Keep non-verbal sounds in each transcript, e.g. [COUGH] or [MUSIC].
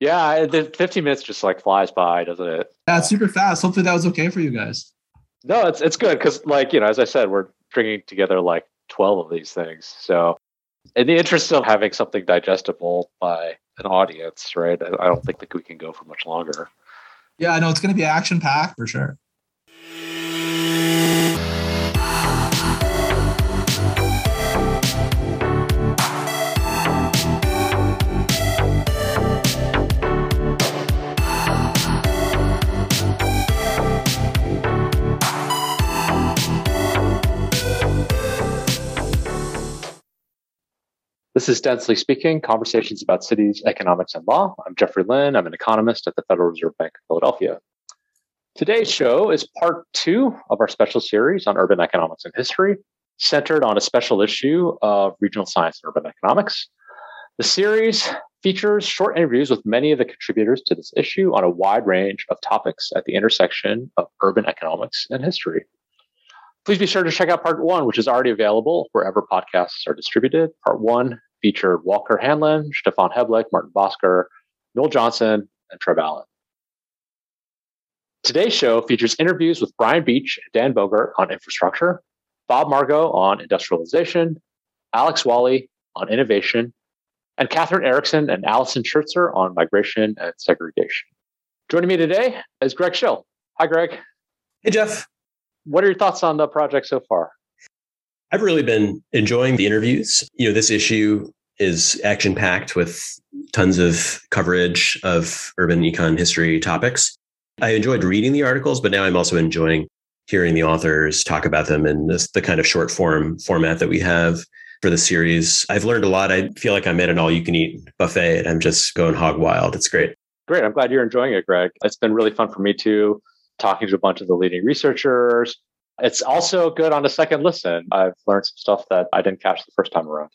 Yeah, the 15 minutes just like flies by, doesn't it? That's super fast. Hopefully that was okay for you guys. No, it's it's good because like you know, as I said, we're stringing together like 12 of these things. So, in the interest of having something digestible by an audience, right? I don't think that we can go for much longer. Yeah, I know it's going to be action packed for sure. This is Densely Speaking Conversations about Cities, Economics, and Law. I'm Jeffrey Lin. I'm an economist at the Federal Reserve Bank of Philadelphia. Today's show is part two of our special series on urban economics and history, centered on a special issue of regional science and urban economics. The series features short interviews with many of the contributors to this issue on a wide range of topics at the intersection of urban economics and history. Please be sure to check out part one, which is already available wherever podcasts are distributed. Part one featured Walker Hanlon, Stephan Heblich, Maarten Bosker, Noel Johnson, and Treb Allen. Today's show features interviews with Brian Beach and Dan Bogart on infrastructure, Bob Margo on industrialization, Alex Whalley on innovation, and Katherine Eriksson and Allison Shertzer on migration and segregation. Joining me today is Greg Shill. Hi, Greg. Hey, Jeff. What are your thoughts on the project so far? I've really been enjoying the interviews. You know, this issue is action packed with tons of coverage of urban econ history topics. I enjoyed reading the articles, but now I'm also enjoying hearing the authors talk about them in this, the kind of short form format that we have for the series. I've learned a lot. I feel like I'm at an all you can eat buffet and I'm just going hog wild. It's great. Great. I'm glad you're enjoying it, Greg. It's been really fun for me too, talking to a bunch of the leading researchers, it's also good on a second listen. I've learned some stuff that I didn't catch the first time around.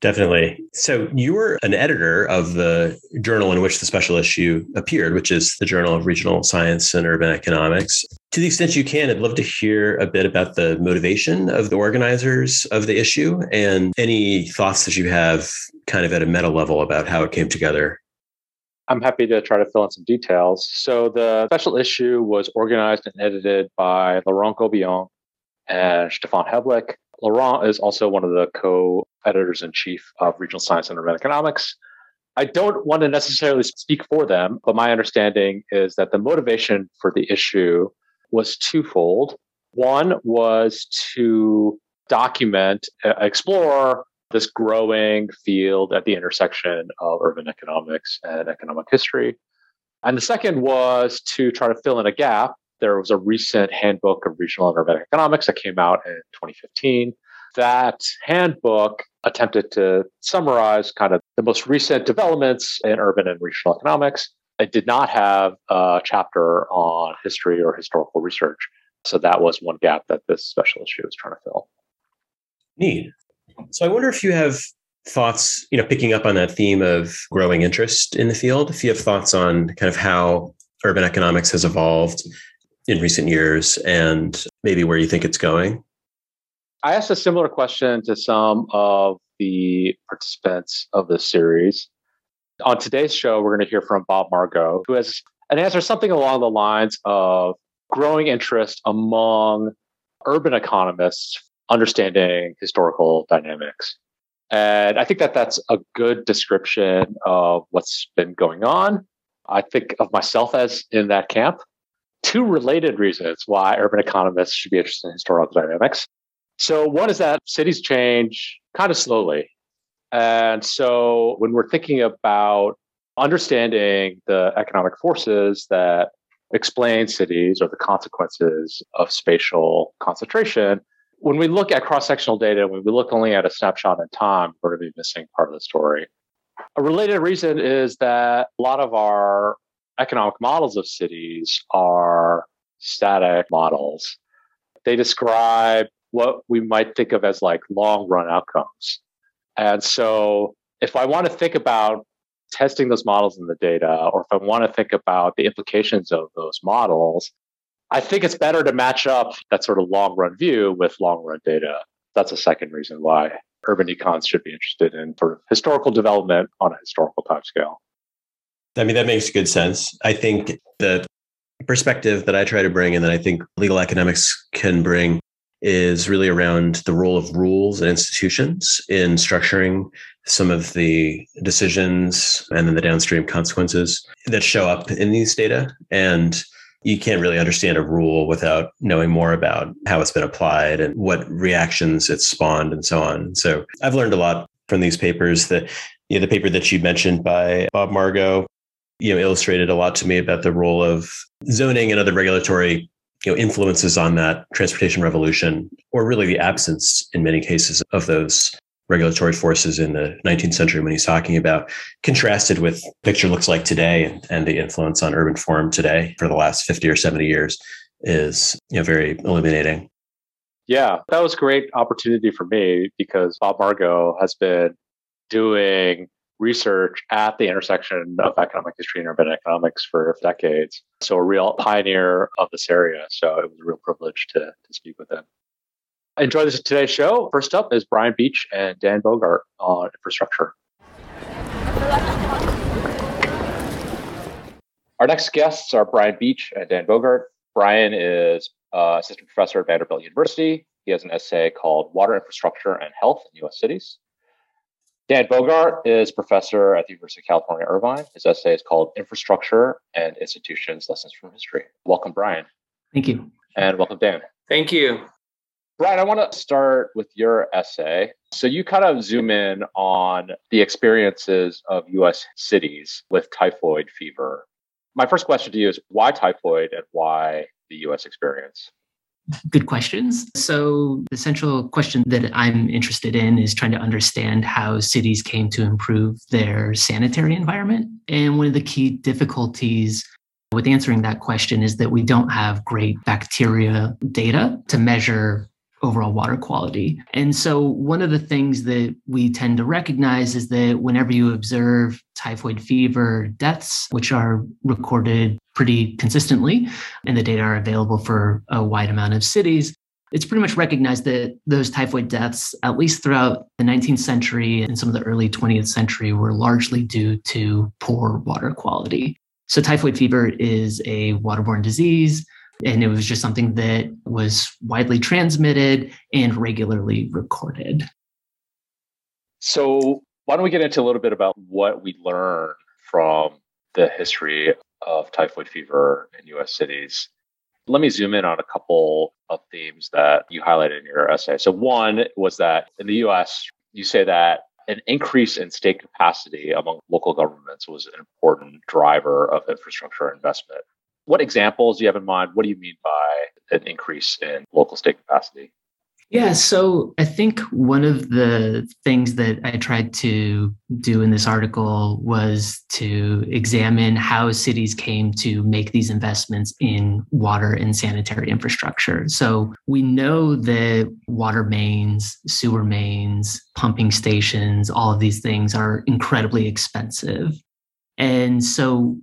Definitely. So you were an editor of the journal in which the special issue appeared, which is the Journal of Regional Science and Urban Economics. To the extent you can, I'd love to hear a bit about the motivation of the organizers of the issue and any thoughts that you have kind of at a meta level about how it came together. I'm happy to try to fill in some details. So the special issue was organized and edited by Laurent Gobillon and Stephan Heblich. Laurent is also one of the co-editors in chief of Regional Science and Urban Economics. I don't want to necessarily speak for them, but my understanding is that the motivation for the issue was twofold. One was to document, uh, explore this growing field at the intersection of urban economics and economic history. And the second was to try to fill in a gap. There was a recent handbook of regional and urban economics that came out in 2015. That handbook attempted to summarize kind of the most recent developments in urban and regional economics. It did not have a chapter on history or historical research. So that was one gap that this special issue was trying to fill. Neat. So I wonder if you have thoughts, you know, picking up on that theme of growing interest in the field, if you have thoughts on kind of how urban economics has evolved in recent years and maybe where you think it's going. I asked a similar question to some of the participants of this series. On today's show, we're going to hear from Bob Margo, who has an answer something along the lines of growing interest among urban economists understanding historical dynamics. And I think that that's a good description of what's been going on. I think of myself as in that camp. Two related reasons why urban economists should be interested in historical dynamics. So, one is that cities change kind of slowly. And so, when we're thinking about understanding the economic forces that explain cities or the consequences of spatial concentration, when we look at cross-sectional data, when we look only at a snapshot in time, we're going to be missing part of the story. A related reason is that a lot of our economic models of cities are static models. They describe what we might think of as like long run outcomes. And so if I want to think about testing those models in the data, or if I want to think about the implications of those models, I think it's better to match up that sort of long run view with long run data. That's a second reason why urban econs should be interested in sort of historical development on a historical time scale. I mean, that makes good sense. I think the perspective that I try to bring and that I think legal economics can bring is really around the role of rules and institutions in structuring some of the decisions and then the downstream consequences that show up in these data. And you can't really understand a rule without knowing more about how it's been applied and what reactions it's spawned and so on. So I've learned a lot from these papers that you know, the paper that you mentioned by Bob Margo, you know, illustrated a lot to me about the role of zoning and other regulatory you know influences on that transportation revolution or really the absence in many cases of those regulatory forces in the 19th century when he's talking about contrasted with picture looks like today and, and the influence on urban form today for the last 50 or 70 years is you know very illuminating yeah that was a great opportunity for me because bob margo has been doing research at the intersection of economic history and urban economics for decades. So a real pioneer of this area. So it was a real privilege to, to speak with him. I enjoyed this today's show. First up is Brian Beach and Dan Bogart on infrastructure. Our next guests are Brian Beach and Dan Bogart. Brian is uh, assistant professor at Vanderbilt University. He has an essay called Water Infrastructure and Health in U.S. Cities. Dan Bogart is professor at the University of California, Irvine. His essay is called Infrastructure and Institutions Lessons from History. Welcome, Brian. Thank you. And welcome, Dan. Thank you. Brian, I want to start with your essay. So you kind of zoom in on the experiences of US cities with typhoid fever. My first question to you is why typhoid and why the US experience? Good questions. So, the central question that I'm interested in is trying to understand how cities came to improve their sanitary environment. And one of the key difficulties with answering that question is that we don't have great bacteria data to measure overall water quality. And so, one of the things that we tend to recognize is that whenever you observe typhoid fever deaths, which are recorded pretty consistently, and the data are available for a wide amount of cities, it's pretty much recognized that those typhoid deaths, at least throughout the 19th century and some of the early 20th century, were largely due to poor water quality. So, typhoid fever is a waterborne disease and it was just something that was widely transmitted and regularly recorded. So, why don't we get into a little bit about what we learned from the history of typhoid fever in US cities? Let me zoom in on a couple of themes that you highlighted in your essay. So, one was that in the US, you say that an increase in state capacity among local governments was an important driver of infrastructure investment. What examples do you have in mind? What do you mean by an increase in local state capacity? Yeah, so I think one of the things that I tried to do in this article was to examine how cities came to make these investments in water and sanitary infrastructure. So we know that water mains, sewer mains, pumping stations, all of these things are incredibly expensive. And so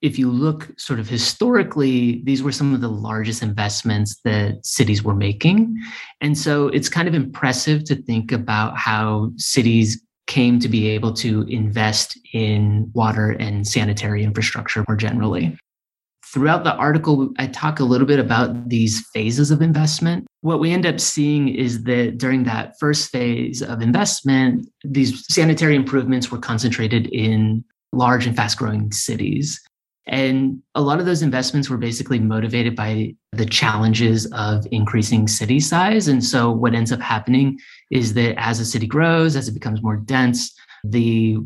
if you look sort of historically, these were some of the largest investments that cities were making. And so it's kind of impressive to think about how cities came to be able to invest in water and sanitary infrastructure more generally. Throughout the article, I talk a little bit about these phases of investment. What we end up seeing is that during that first phase of investment, these sanitary improvements were concentrated in large and fast growing cities. And a lot of those investments were basically motivated by the challenges of increasing city size. And so what ends up happening is that as a city grows, as it becomes more dense, the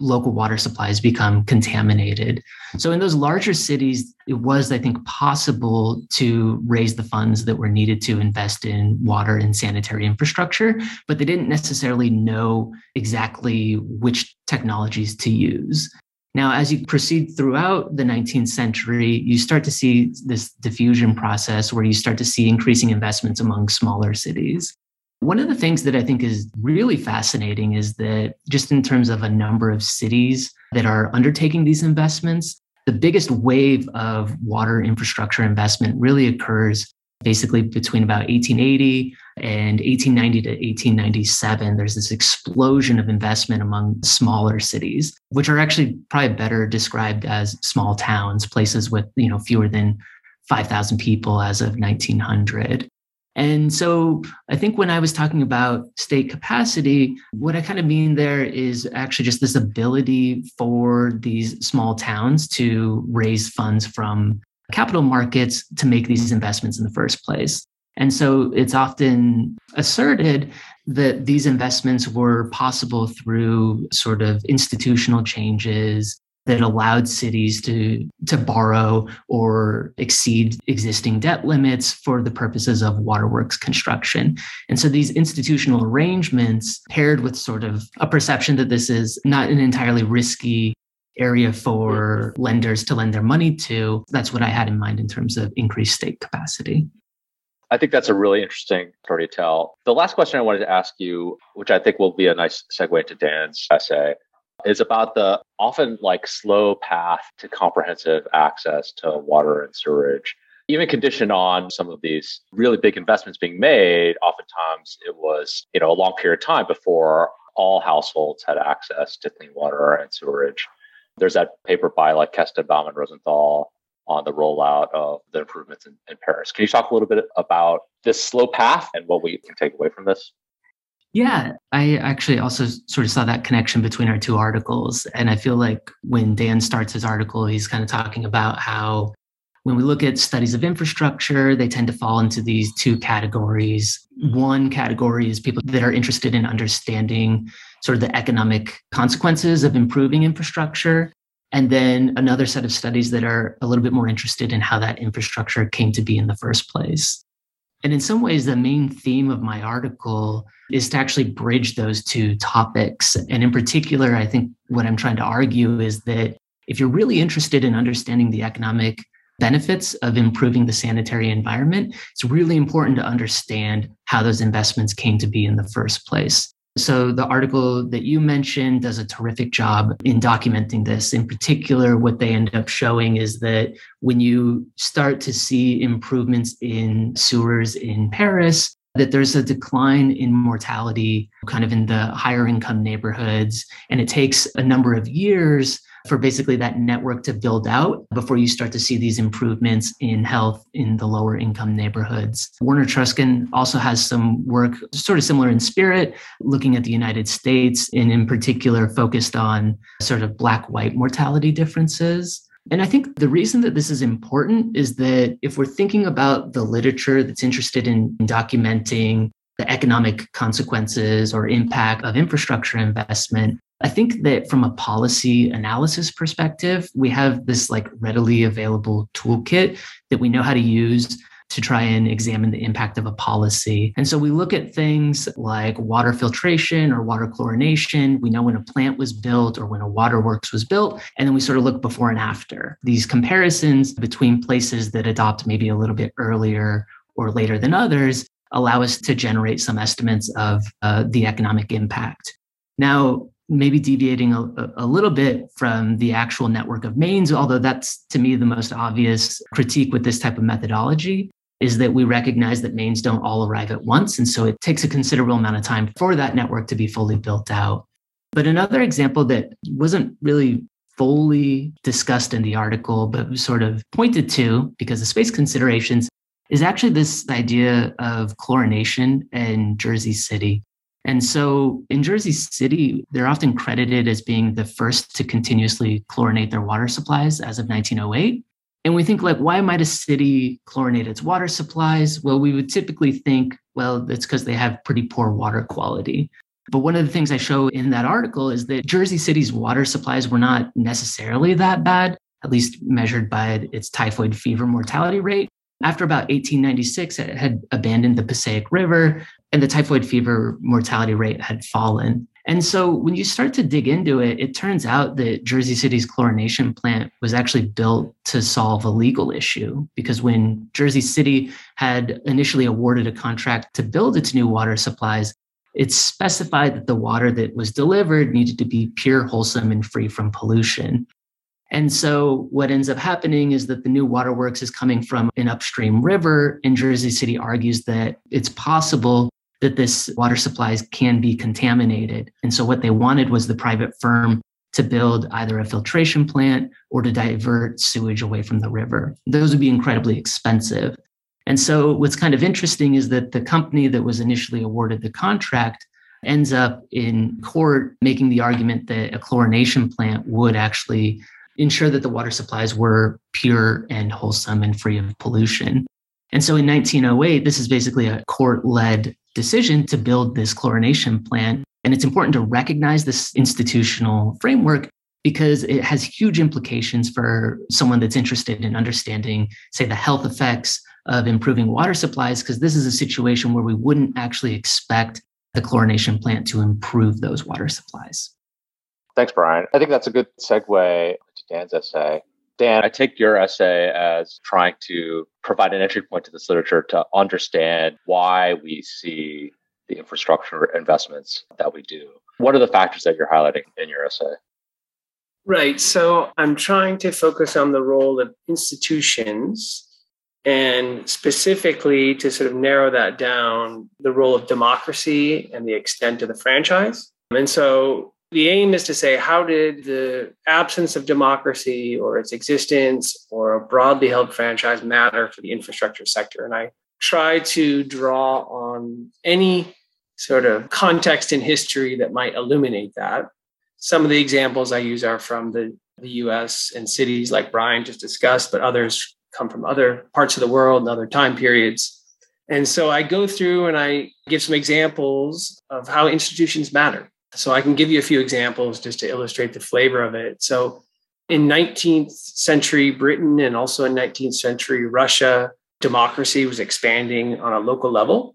local water supplies become contaminated. So in those larger cities, it was, I think, possible to raise the funds that were needed to invest in water and sanitary infrastructure, but they didn't necessarily know exactly which technologies to use. Now, as you proceed throughout the 19th century, you start to see this diffusion process where you start to see increasing investments among smaller cities. One of the things that I think is really fascinating is that just in terms of a number of cities that are undertaking these investments, the biggest wave of water infrastructure investment really occurs basically between about 1880 and 1890 to 1897 there's this explosion of investment among smaller cities which are actually probably better described as small towns places with you know fewer than 5000 people as of 1900 and so I think when I was talking about state capacity, what I kind of mean there is actually just this ability for these small towns to raise funds from capital markets to make these investments in the first place. And so it's often asserted that these investments were possible through sort of institutional changes that allowed cities to, to borrow or exceed existing debt limits for the purposes of waterworks construction. And so these institutional arrangements, paired with sort of a perception that this is not an entirely risky area for mm-hmm. lenders to lend their money to, that's what I had in mind in terms of increased state capacity. I think that's a really interesting story to tell. The last question I wanted to ask you, which I think will be a nice segue into Dan's essay, is about the often like slow path to comprehensive access to water and sewerage. Even conditioned on some of these really big investments being made, oftentimes it was, you know, a long period of time before all households had access to clean water and sewerage. There's that paper by like Kesztenbaum and Rosenthal on the rollout of the improvements in, in Paris. Can you talk a little bit about this slow path and what we can take away from this? Yeah, I actually also sort of saw that connection between our two articles. And I feel like when Dan starts his article, he's kind of talking about how when we look at studies of infrastructure, they tend to fall into these two categories. One category is people that are interested in understanding sort of the economic consequences of improving infrastructure. And then another set of studies that are a little bit more interested in how that infrastructure came to be in the first place. And in some ways, the main theme of my article is to actually bridge those two topics. And in particular, I think what I'm trying to argue is that if you're really interested in understanding the economic benefits of improving the sanitary environment, it's really important to understand how those investments came to be in the first place. So, the article that you mentioned does a terrific job in documenting this. In particular, what they end up showing is that when you start to see improvements in sewers in Paris, that there's a decline in mortality kind of in the higher income neighborhoods. And it takes a number of years for basically that network to build out before you start to see these improvements in health in the lower income neighborhoods. Werner Troesken also has some work sort of similar in spirit, looking at the United States and in particular focused on sort of black white mortality differences. And I think the reason that this is important is that if we're thinking about the literature that's interested in documenting the economic consequences or impact of infrastructure investment, I think that from a policy analysis perspective, we have this like readily available toolkit that we know how to use to try and examine the impact of a policy. And so we look at things like water filtration or water chlorination. We know when a plant was built or when a waterworks was built. And then we sort of look before and after. These comparisons between places that adopt maybe a little bit earlier or later than others allow us to generate some estimates of uh, the economic impact. Now, maybe deviating a, a, little bit from the actual network of mains, although that's to me the most obvious critique with this type of methodology, is that we recognize that mains don't all arrive at once. And so it takes a considerable amount of time for that network to be fully built out. But another example that wasn't really fully discussed in the article, but sort of pointed to because of space considerations, is actually this idea of chlorination in Jersey City. And so in Jersey City, they're often credited as being the first to continuously chlorinate their water supplies as of 1908. And we think, like, why might a city chlorinate its water supplies? Well, we would typically think, well, it's because they have pretty poor water quality. But one of the things I show in that article is that Jersey City's water supplies were not necessarily that bad, at least measured by its typhoid fever mortality rate. After about 1896, it had abandoned the Passaic River and the typhoid fever mortality rate had fallen. And so when you start to dig into it, it turns out that Jersey City's chlorination plant was actually built to solve a legal issue because when Jersey City had initially awarded a contract to build its new water supplies, it specified that the water that was delivered needed to be pure, wholesome, and free from pollution. And so what ends up happening is that the new waterworks is coming from an upstream river, and Jersey City argues that it's possible that this water supplies can be contaminated. And so what they wanted was the private firm to build either a filtration plant or to divert sewage away from the river. Those would be incredibly expensive. And so what's kind of interesting is that the company that was initially awarded the contract ends up in court making the argument that a chlorination plant would actually ensure that the water supplies were pure and wholesome and free of pollution. And so in 1908, this is basically a court led decision to build this chlorination plant. And it's important to recognize this institutional framework because it has huge implications for someone that's interested in understanding, say, the health effects of improving water supplies, because this is a situation where we wouldn't actually expect the chlorination plant to improve those water supplies. Thanks, Brian. I think that's a good segue to Dan's essay. Dan, I take your essay as trying to provide an entry point to this literature to understand why we see the infrastructure investments that we do. What are the factors that you're highlighting in your essay? Right. So I'm trying to focus on the role of institutions and specifically to sort of narrow that down the role of democracy and the extent of the franchise. And so the aim is to say how did the absence of democracy or its existence or a broadly held franchise matter for the infrastructure sector? And i try to draw on any sort of context in history that might illuminate that. Some of the examples i use are from the, the us and cities like brian just discussed but others come from other parts of the world and other time periods. And so i go through and i give some examples of how institutions matter so I can give you a few examples just to illustrate the flavor of it. So in 19th century Britain and also in 19th century Russia, democracy was expanding on a local level.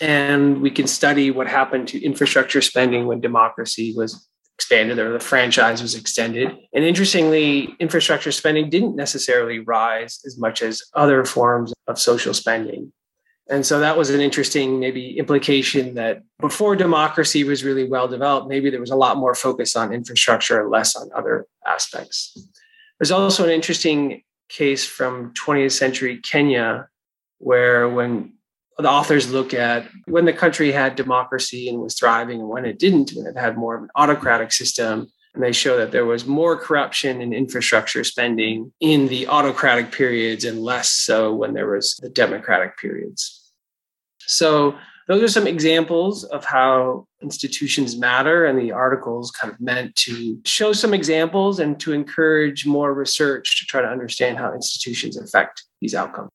And we can study what happened to infrastructure spending when democracy was expanded or the franchise was extended. And interestingly, infrastructure spending didn't necessarily rise as much as other forms of social spending. And so that was an interesting, maybe, implication that before democracy was really well developed, maybe there was a lot more focus on infrastructure and less on other aspects. There's also an interesting case from 20th century Kenya, where when the authors look at when the country had democracy and was thriving and when it didn't, when it had more of an autocratic system, and they show that there was more corruption in infrastructure spending in the autocratic periods and less so when there was the democratic periods. So those are some examples of how institutions matter and the articles kind of meant to show some examples and to encourage more research to try to understand how institutions affect these outcomes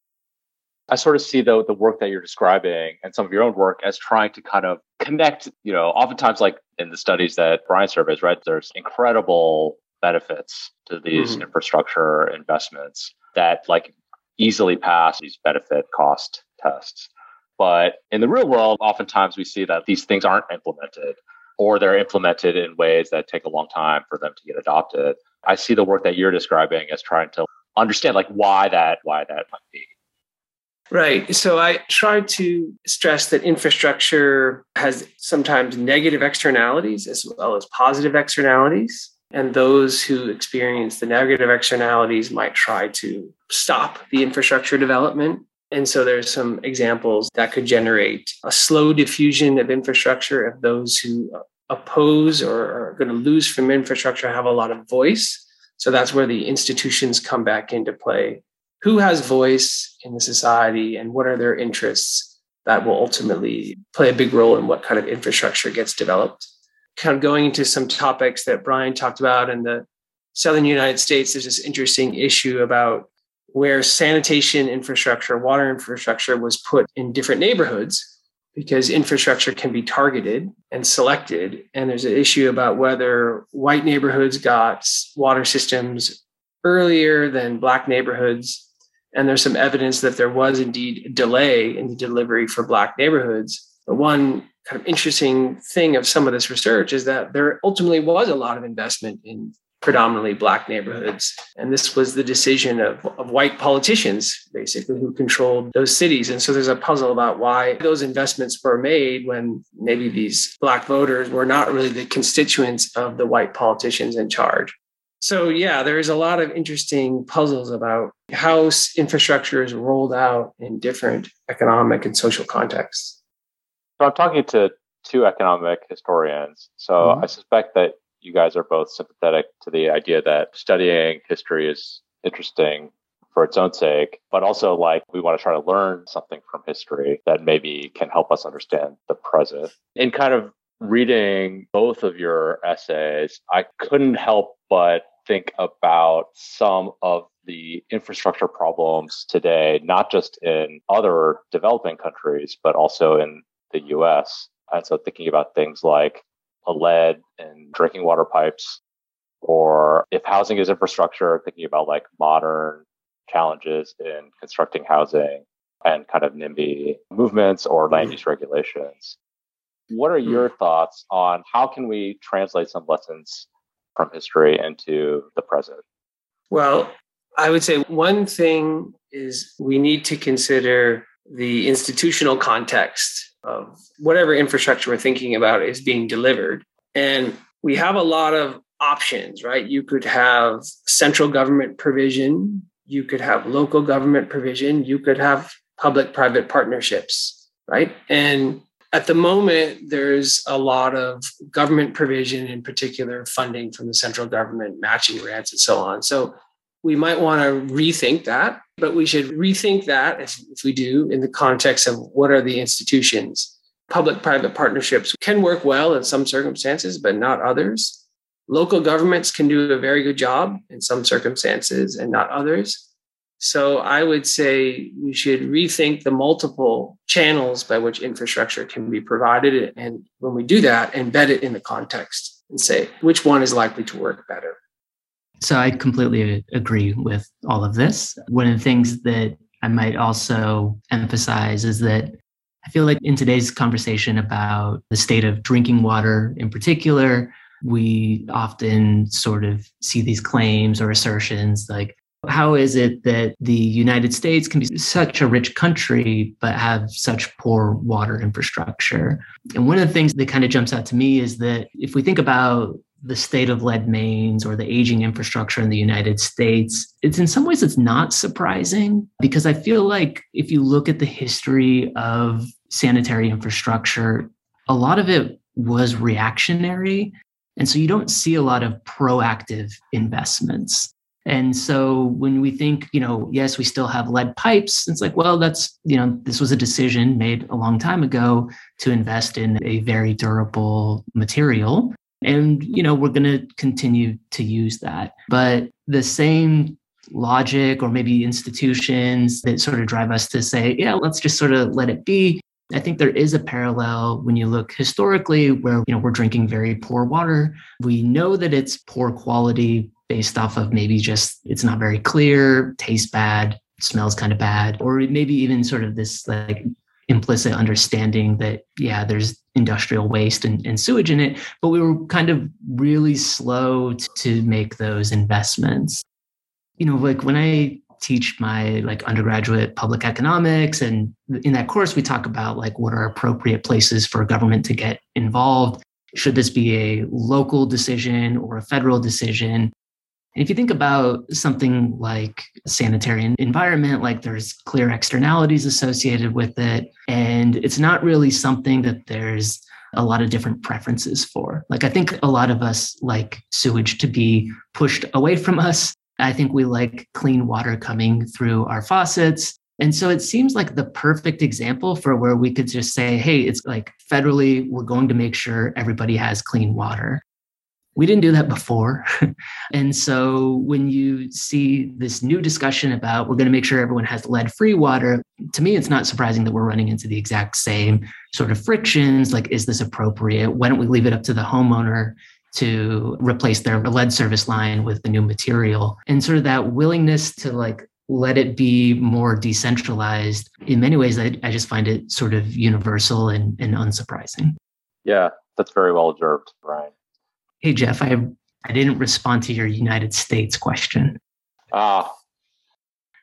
I sort of see the the work that you're describing and some of your own work as trying to kind of connect, you know, oftentimes like in the studies that Brian surveys, right? There's incredible benefits to these mm-hmm. infrastructure investments that like easily pass these benefit cost tests. But in the real world, oftentimes we see that these things aren't implemented or they're implemented in ways that take a long time for them to get adopted. I see the work that you're describing as trying to understand like why that why that might be. Right. So I try to stress that infrastructure has sometimes negative externalities as well as positive externalities. And those who experience the negative externalities might try to stop the infrastructure development. And so there's some examples that could generate a slow diffusion of infrastructure if those who oppose or are going to lose from infrastructure have a lot of voice. So that's where the institutions come back into play who has voice in the society and what are their interests that will ultimately play a big role in what kind of infrastructure gets developed. Kind of going into some topics that Brian talked about in the southern United States, there's this interesting issue about where sanitation infrastructure, water infrastructure was put in different neighborhoods because infrastructure can be targeted and selected. And there's an issue about whether white neighborhoods got water systems earlier than black neighborhoods and there's some evidence that there was indeed delay in the delivery for Black neighborhoods. The one kind of interesting thing of some of this research is that there ultimately was a lot of investment in predominantly Black neighborhoods. And this was the decision of, of white politicians, basically, who controlled those cities. And so there's a puzzle about why those investments were made when maybe these Black voters were not really the constituents of the white politicians in charge. So, yeah, there is a lot of interesting puzzles about how infrastructure is rolled out in different economic and social contexts. So, I'm talking to two economic historians. So, mm-hmm. I suspect that you guys are both sympathetic to the idea that studying history is interesting for its own sake, but also like we want to try to learn something from history that maybe can help us understand the present. In kind of reading both of your essays, I couldn't help but think about some of the infrastructure problems today, not just in other developing countries, but also in the US. And so thinking about things like a lead in drinking water pipes, or if housing is infrastructure, thinking about like modern challenges in constructing housing and kind of NIMBY movements or land use regulations. What are your mm. thoughts on how can we translate some lessons from history into the present? Well, I would say one thing is we need to consider the institutional context of whatever infrastructure we're thinking about is being delivered. And we have a lot of options, right? You could have central government provision, you could have local government provision, you could have public private partnerships, right? And at the moment, there's a lot of government provision, in particular funding from the central government, matching grants, and so on. So we might want to rethink that, but we should rethink that if, if we do in the context of what are the institutions. Public private partnerships can work well in some circumstances, but not others. Local governments can do a very good job in some circumstances and not others. So I would say we should rethink the multiple channels by which infrastructure can be provided. And when we do that, embed it in the context and say which one is likely to work better. So I completely agree with all of this. One of the things that I might also emphasize is that I feel like in today's conversation about the state of drinking water in particular, we often sort of see these claims or assertions like, how is it that the United States can be such a rich country, but have such poor water infrastructure? And one of the things that kind of jumps out to me is that if we think about the state of lead mains or the aging infrastructure in the United States, it's in some ways it's not surprising because I feel like if you look at the history of sanitary infrastructure, a lot of it was reactionary. And so you don't see a lot of proactive investments. And so when we think, you know, yes, we still have lead pipes, it's like, well, that's, you know, this was a decision made a long time ago to invest in a very durable material. And, you know, we're going to continue to use that. But the same logic or maybe institutions that sort of drive us to say, yeah, let's just sort of let it be. I think there is a parallel when you look historically where you know we're drinking very poor water. We know that it's poor quality based off of maybe just it's not very clear, tastes bad, smells kind of bad, or maybe even sort of this like implicit understanding that yeah there's industrial waste and, and, sewage in it but we were kind of really slow to, to make those investments. You know like when i teach my like undergraduate public economics and in that course we talk about like what are appropriate places for government to get involved. Should this be a local decision or a federal decision and if you think about something like sanitary environment, like there's clear externalities associated with it, and it's not really something that there's a lot of different preferences for. Like I think a lot of us like sewage to be pushed away from us. I think we like clean water coming through our faucets. And so it seems like the perfect example for where we could just say, hey, it's like federally, we're going to make sure everybody has clean water. We didn't do that before. [LAUGHS] and so when you see this new discussion about we're going to make sure everyone has lead free water, to me, it's not surprising that we're running into the exact same sort of frictions. Like, is this appropriate? Why don't we leave it up to the homeowner to replace their lead service line with the new material? And sort of that willingness to like let it be more decentralized. In many ways, I, I just find it sort of universal and, and unsurprising. Yeah, that's very well observed, Brian. Hey, Jeff, I, I didn't respond to your United States question. Ah.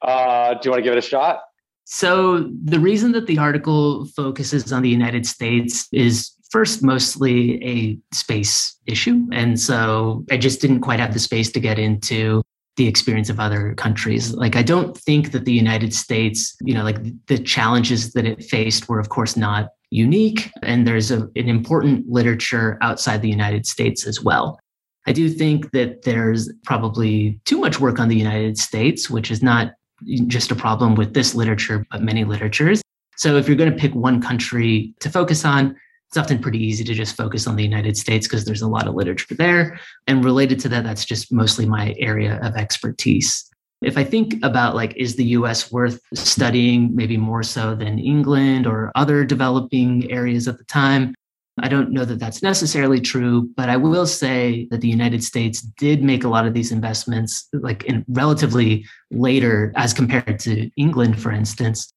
Uh, do you want to give it a shot? So, the reason that the article focuses on the United States is first mostly a space issue. And so I just didn't quite have the space to get into the experience of other countries. Like, I don't think that the United States, you know, like the challenges that it faced were, of course, not unique. And there's a, an important literature outside the United States as well. I do think that there's probably too much work on the United States, which is not just a problem with this literature, but many literatures. So if you're going to pick one country to focus on, it's often pretty easy to just focus on the United States because there's a lot of literature there. And related to that, that's just mostly my area of expertise. If I think about like, is the US worth studying maybe more so than England or other developing areas at the time? I don't know that that's necessarily true, but I will say that the United States did make a lot of these investments like in relatively later as compared to England, for instance.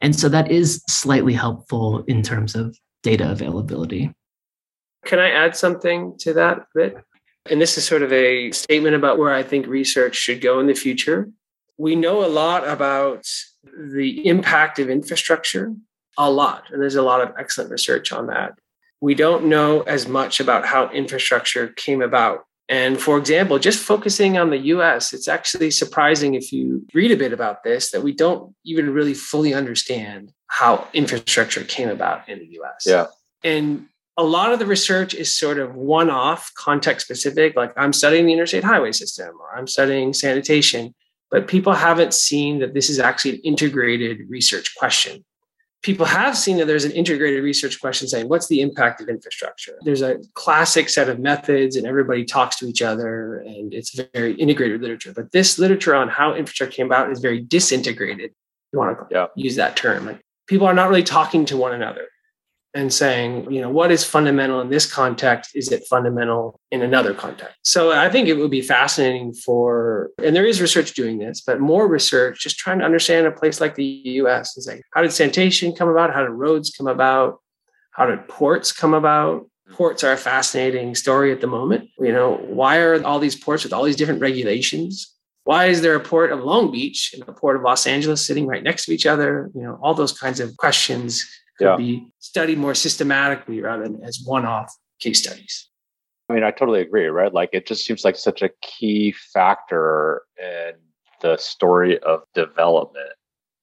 And so that is slightly helpful in terms of data availability. Can I add something to that bit? And this is sort of a statement about where I think research should go in the future. We know a lot about the impact of infrastructure, a lot. And there's a lot of excellent research on that. We don't know as much about how infrastructure came about. And for example, just focusing on the US, it's actually surprising if you read a bit about this that we don't even really fully understand how infrastructure came about in the US. Yeah. And a lot of the research is sort of one off, context specific, like I'm studying the interstate highway system or I'm studying sanitation, but people haven't seen that this is actually an integrated research question. People have seen that there's an integrated research question saying, what's the impact of infrastructure? There's a classic set of methods and everybody talks to each other and it's very integrated literature. But this literature on how infrastructure came about is very disintegrated. You want to yeah. use that term. Like people are not really talking to one another and saying, you know, what is fundamental in this context? Is it fundamental in another context? So I think it would be fascinating for, and there is research doing this, but more research just trying to understand a place like the US and say, how did sanitation come about? How did roads come about? How did ports come about? Ports are a fascinating story at the moment. You know, why are all these ports with all these different regulations? Why is there a port of Long Beach and a port of Los Angeles sitting right next to each other? You know, all those kinds of questions could yeah. be studied more systematically rather than as one-off case studies. I mean, I totally agree, right? Like it just seems like such a key factor in the story of development,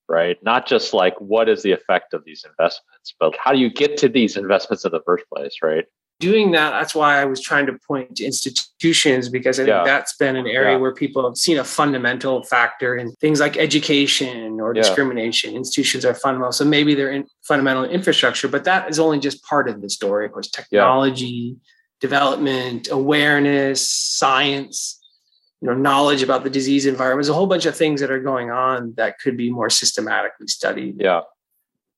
right? Not just like what is the effect of these investments, but how do you get to these investments in the first place, right? Doing that, that's why I was trying to point to institutions because I think yeah. that's been an area yeah. where people have seen a fundamental factor in things like education or yeah. discrimination. Institutions are fundamental. So maybe they're in fundamental infrastructure, but that is only just part of the story. Of course, technology, development, awareness, science, you know, knowledge about the disease environment. There's a whole bunch of things that are going on that could be more systematically studied. Yeah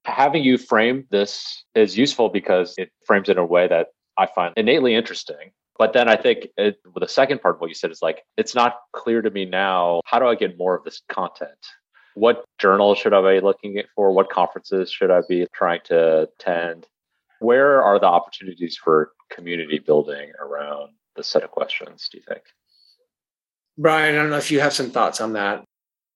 having you frame this is useful because it frames it in a way that I find innately interesting. But then I think it, well, the second part of what you said is like, it's not clear to me now. How do I get more of this content? What journals should I be looking for? What conferences should I be trying to attend? Where are the opportunities for community building around this set of questions, do you think? Brian, I don't know if you have some thoughts on that.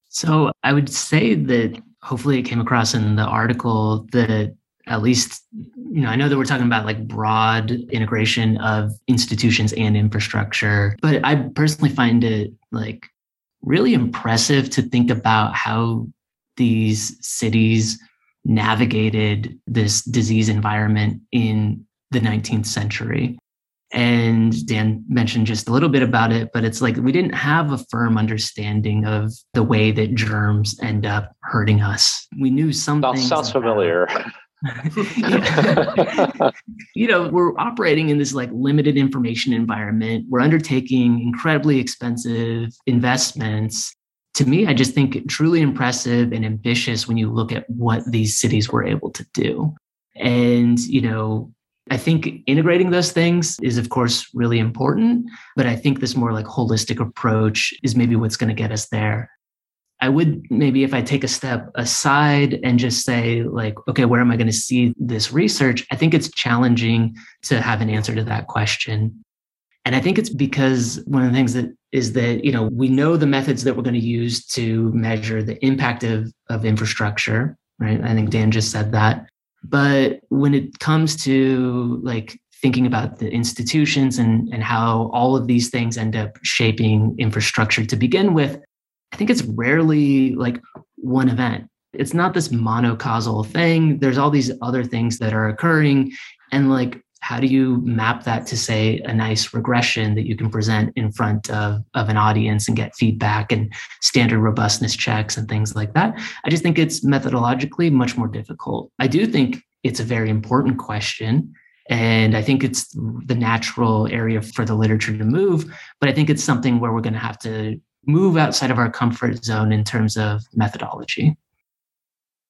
So I would say that hopefully it came across in the article that at least you know i know that we're talking about like broad integration of institutions and infrastructure but i personally find it like really impressive to think about how these cities navigated this disease environment in the 19th century and Dan mentioned just a little bit about it, but it's like we didn't have a firm understanding of the way that germs end up hurting us. We knew something. Sounds, sounds familiar. [LAUGHS] you know, we're operating in this like limited information environment. We're undertaking incredibly expensive investments. To me, I just think truly impressive and ambitious when you look at what these cities were able to do. And, you know, I think integrating those things is, of course, really important. But I think this more like holistic approach is maybe what's going to get us there. I would maybe if I take a step aside and just say, like, okay, where am I going to see this research? I think it's challenging to have an answer to that question. And I think it's because one of the things that is that, you know, we know the methods that we're going to use to measure the impact of, of infrastructure, right? I think Dan just said that. But when it comes to like thinking about the institutions and, and how all of these things end up shaping infrastructure to begin with, I think it's rarely like one event. It's not this monocausal thing. There's all these other things that are occurring. And like how do you map that to say a nice regression that you can present in front of, of an audience and get feedback and standard robustness checks and things like that i just think it's methodologically much more difficult i do think it's a very important question and i think it's the natural area for the literature to move but i think it's something where we're going to have to move outside of our comfort zone in terms of methodology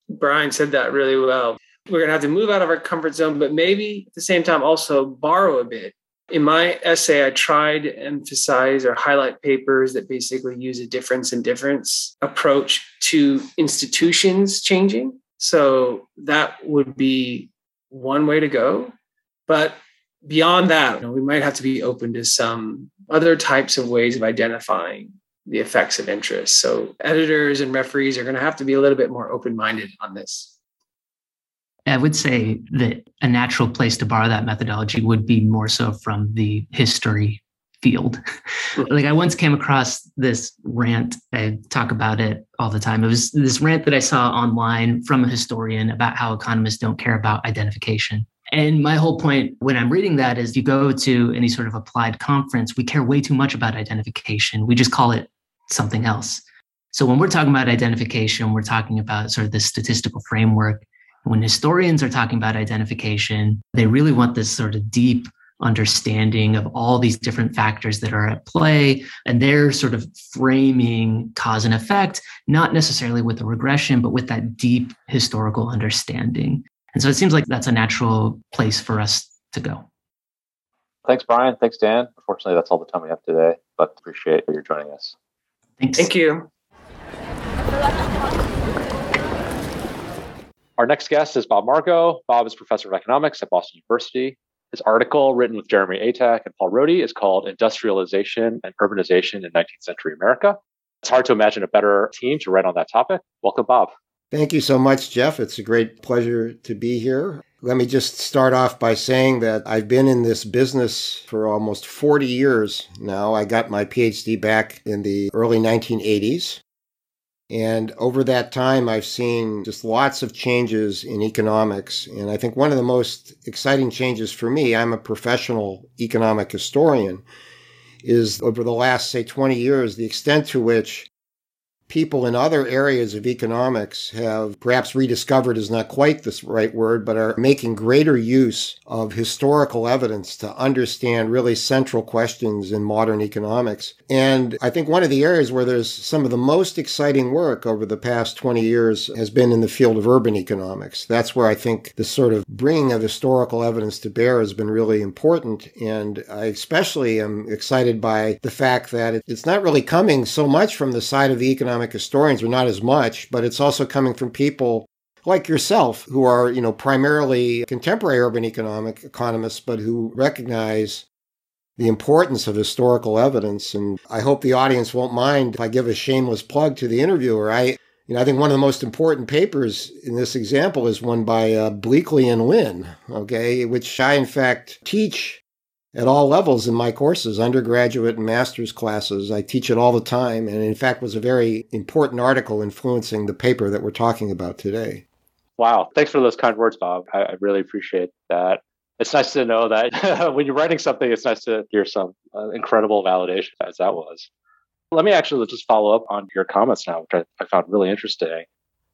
brian said that really well we're going to have to move out of our comfort zone, but maybe at the same time also borrow a bit. In my essay, I tried to emphasize or highlight papers that basically use a difference in difference approach to institutions changing. So that would be one way to go. But beyond that, you know, we might have to be open to some other types of ways of identifying the effects of interest. So editors and referees are going to have to be a little bit more open minded on this. I would say that a natural place to borrow that methodology would be more so from the history field. [LAUGHS] like I once came across this rant, I talk about it all the time. It was this rant that I saw online from a historian about how economists don't care about identification. And my whole point when I'm reading that is you go to any sort of applied conference, we care way too much about identification. We just call it something else. So when we're talking about identification, we're talking about sort of the statistical framework when historians are talking about identification, they really want this sort of deep understanding of all these different factors that are at play. And they're sort of framing cause and effect, not necessarily with a regression, but with that deep historical understanding. And so it seems like that's a natural place for us to go. Thanks, Brian. Thanks, Dan. Unfortunately, that's all the time we have today, but appreciate you joining us. Thanks. Thank you. Our next guest is Bob Margo. Bob is professor of economics at Boston University. His article, written with Jeremy Atack and Paul Rohde, is called Industrialization and Urbanization in 19th Century America. It's hard to imagine a better team to write on that topic. Welcome, Bob. Thank you so much, Jeff. It's a great pleasure to be here. Let me just start off by saying that I've been in this business for almost 40 years now. I got my PhD back in the early 1980s. And over that time, I've seen just lots of changes in economics. And I think one of the most exciting changes for me, I'm a professional economic historian, is over the last, say, 20 years, the extent to which people in other areas of economics have perhaps rediscovered is not quite the right word, but are making greater use of historical evidence to understand really central questions in modern economics. And I think one of the areas where there's some of the most exciting work over the past 20 years has been in the field of urban economics. That's where I think the sort of bringing of historical evidence to bear has been really important. And I especially am excited by the fact that it's not really coming so much from the side of the economic economic historians, or not as much, but it's also coming from people like yourself who are, you know, primarily contemporary urban economic economists, but who recognize the importance of historical evidence. And I hope the audience won't mind if I give a shameless plug to the interviewer. I, you know, I think one of the most important papers in this example is one by uh, Bleakley and Lin, okay, which I in fact teach at all levels in my courses, undergraduate and master's classes. I teach it all the time, and in fact, was a very important article influencing the paper that we're talking about today. Wow. Thanks for those kind words, Bob. I, I really appreciate that. It's nice to know that [LAUGHS] when you're writing something, it's nice to hear some uh, incredible validation as that was. Let me actually just follow up on your comments now, which I, I found really interesting.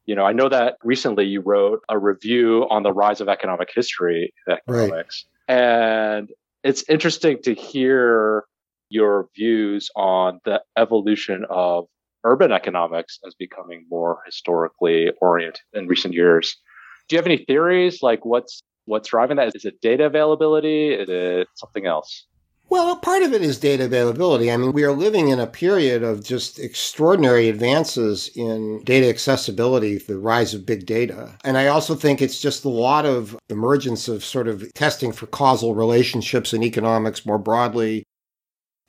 You know, I know that recently you wrote a review on the rise of economic history in economics. Right. And it's interesting to hear your views on the evolution of urban economics as becoming more historically oriented in recent years. Do you have any theories like what's what's driving that? Is it data availability? Is it something else? Well, part of it is data availability. I mean, we are living in a period of just extraordinary advances in data accessibility, the rise of big data. And I also think it's just a lot of emergence of sort of testing for causal relationships in economics more broadly.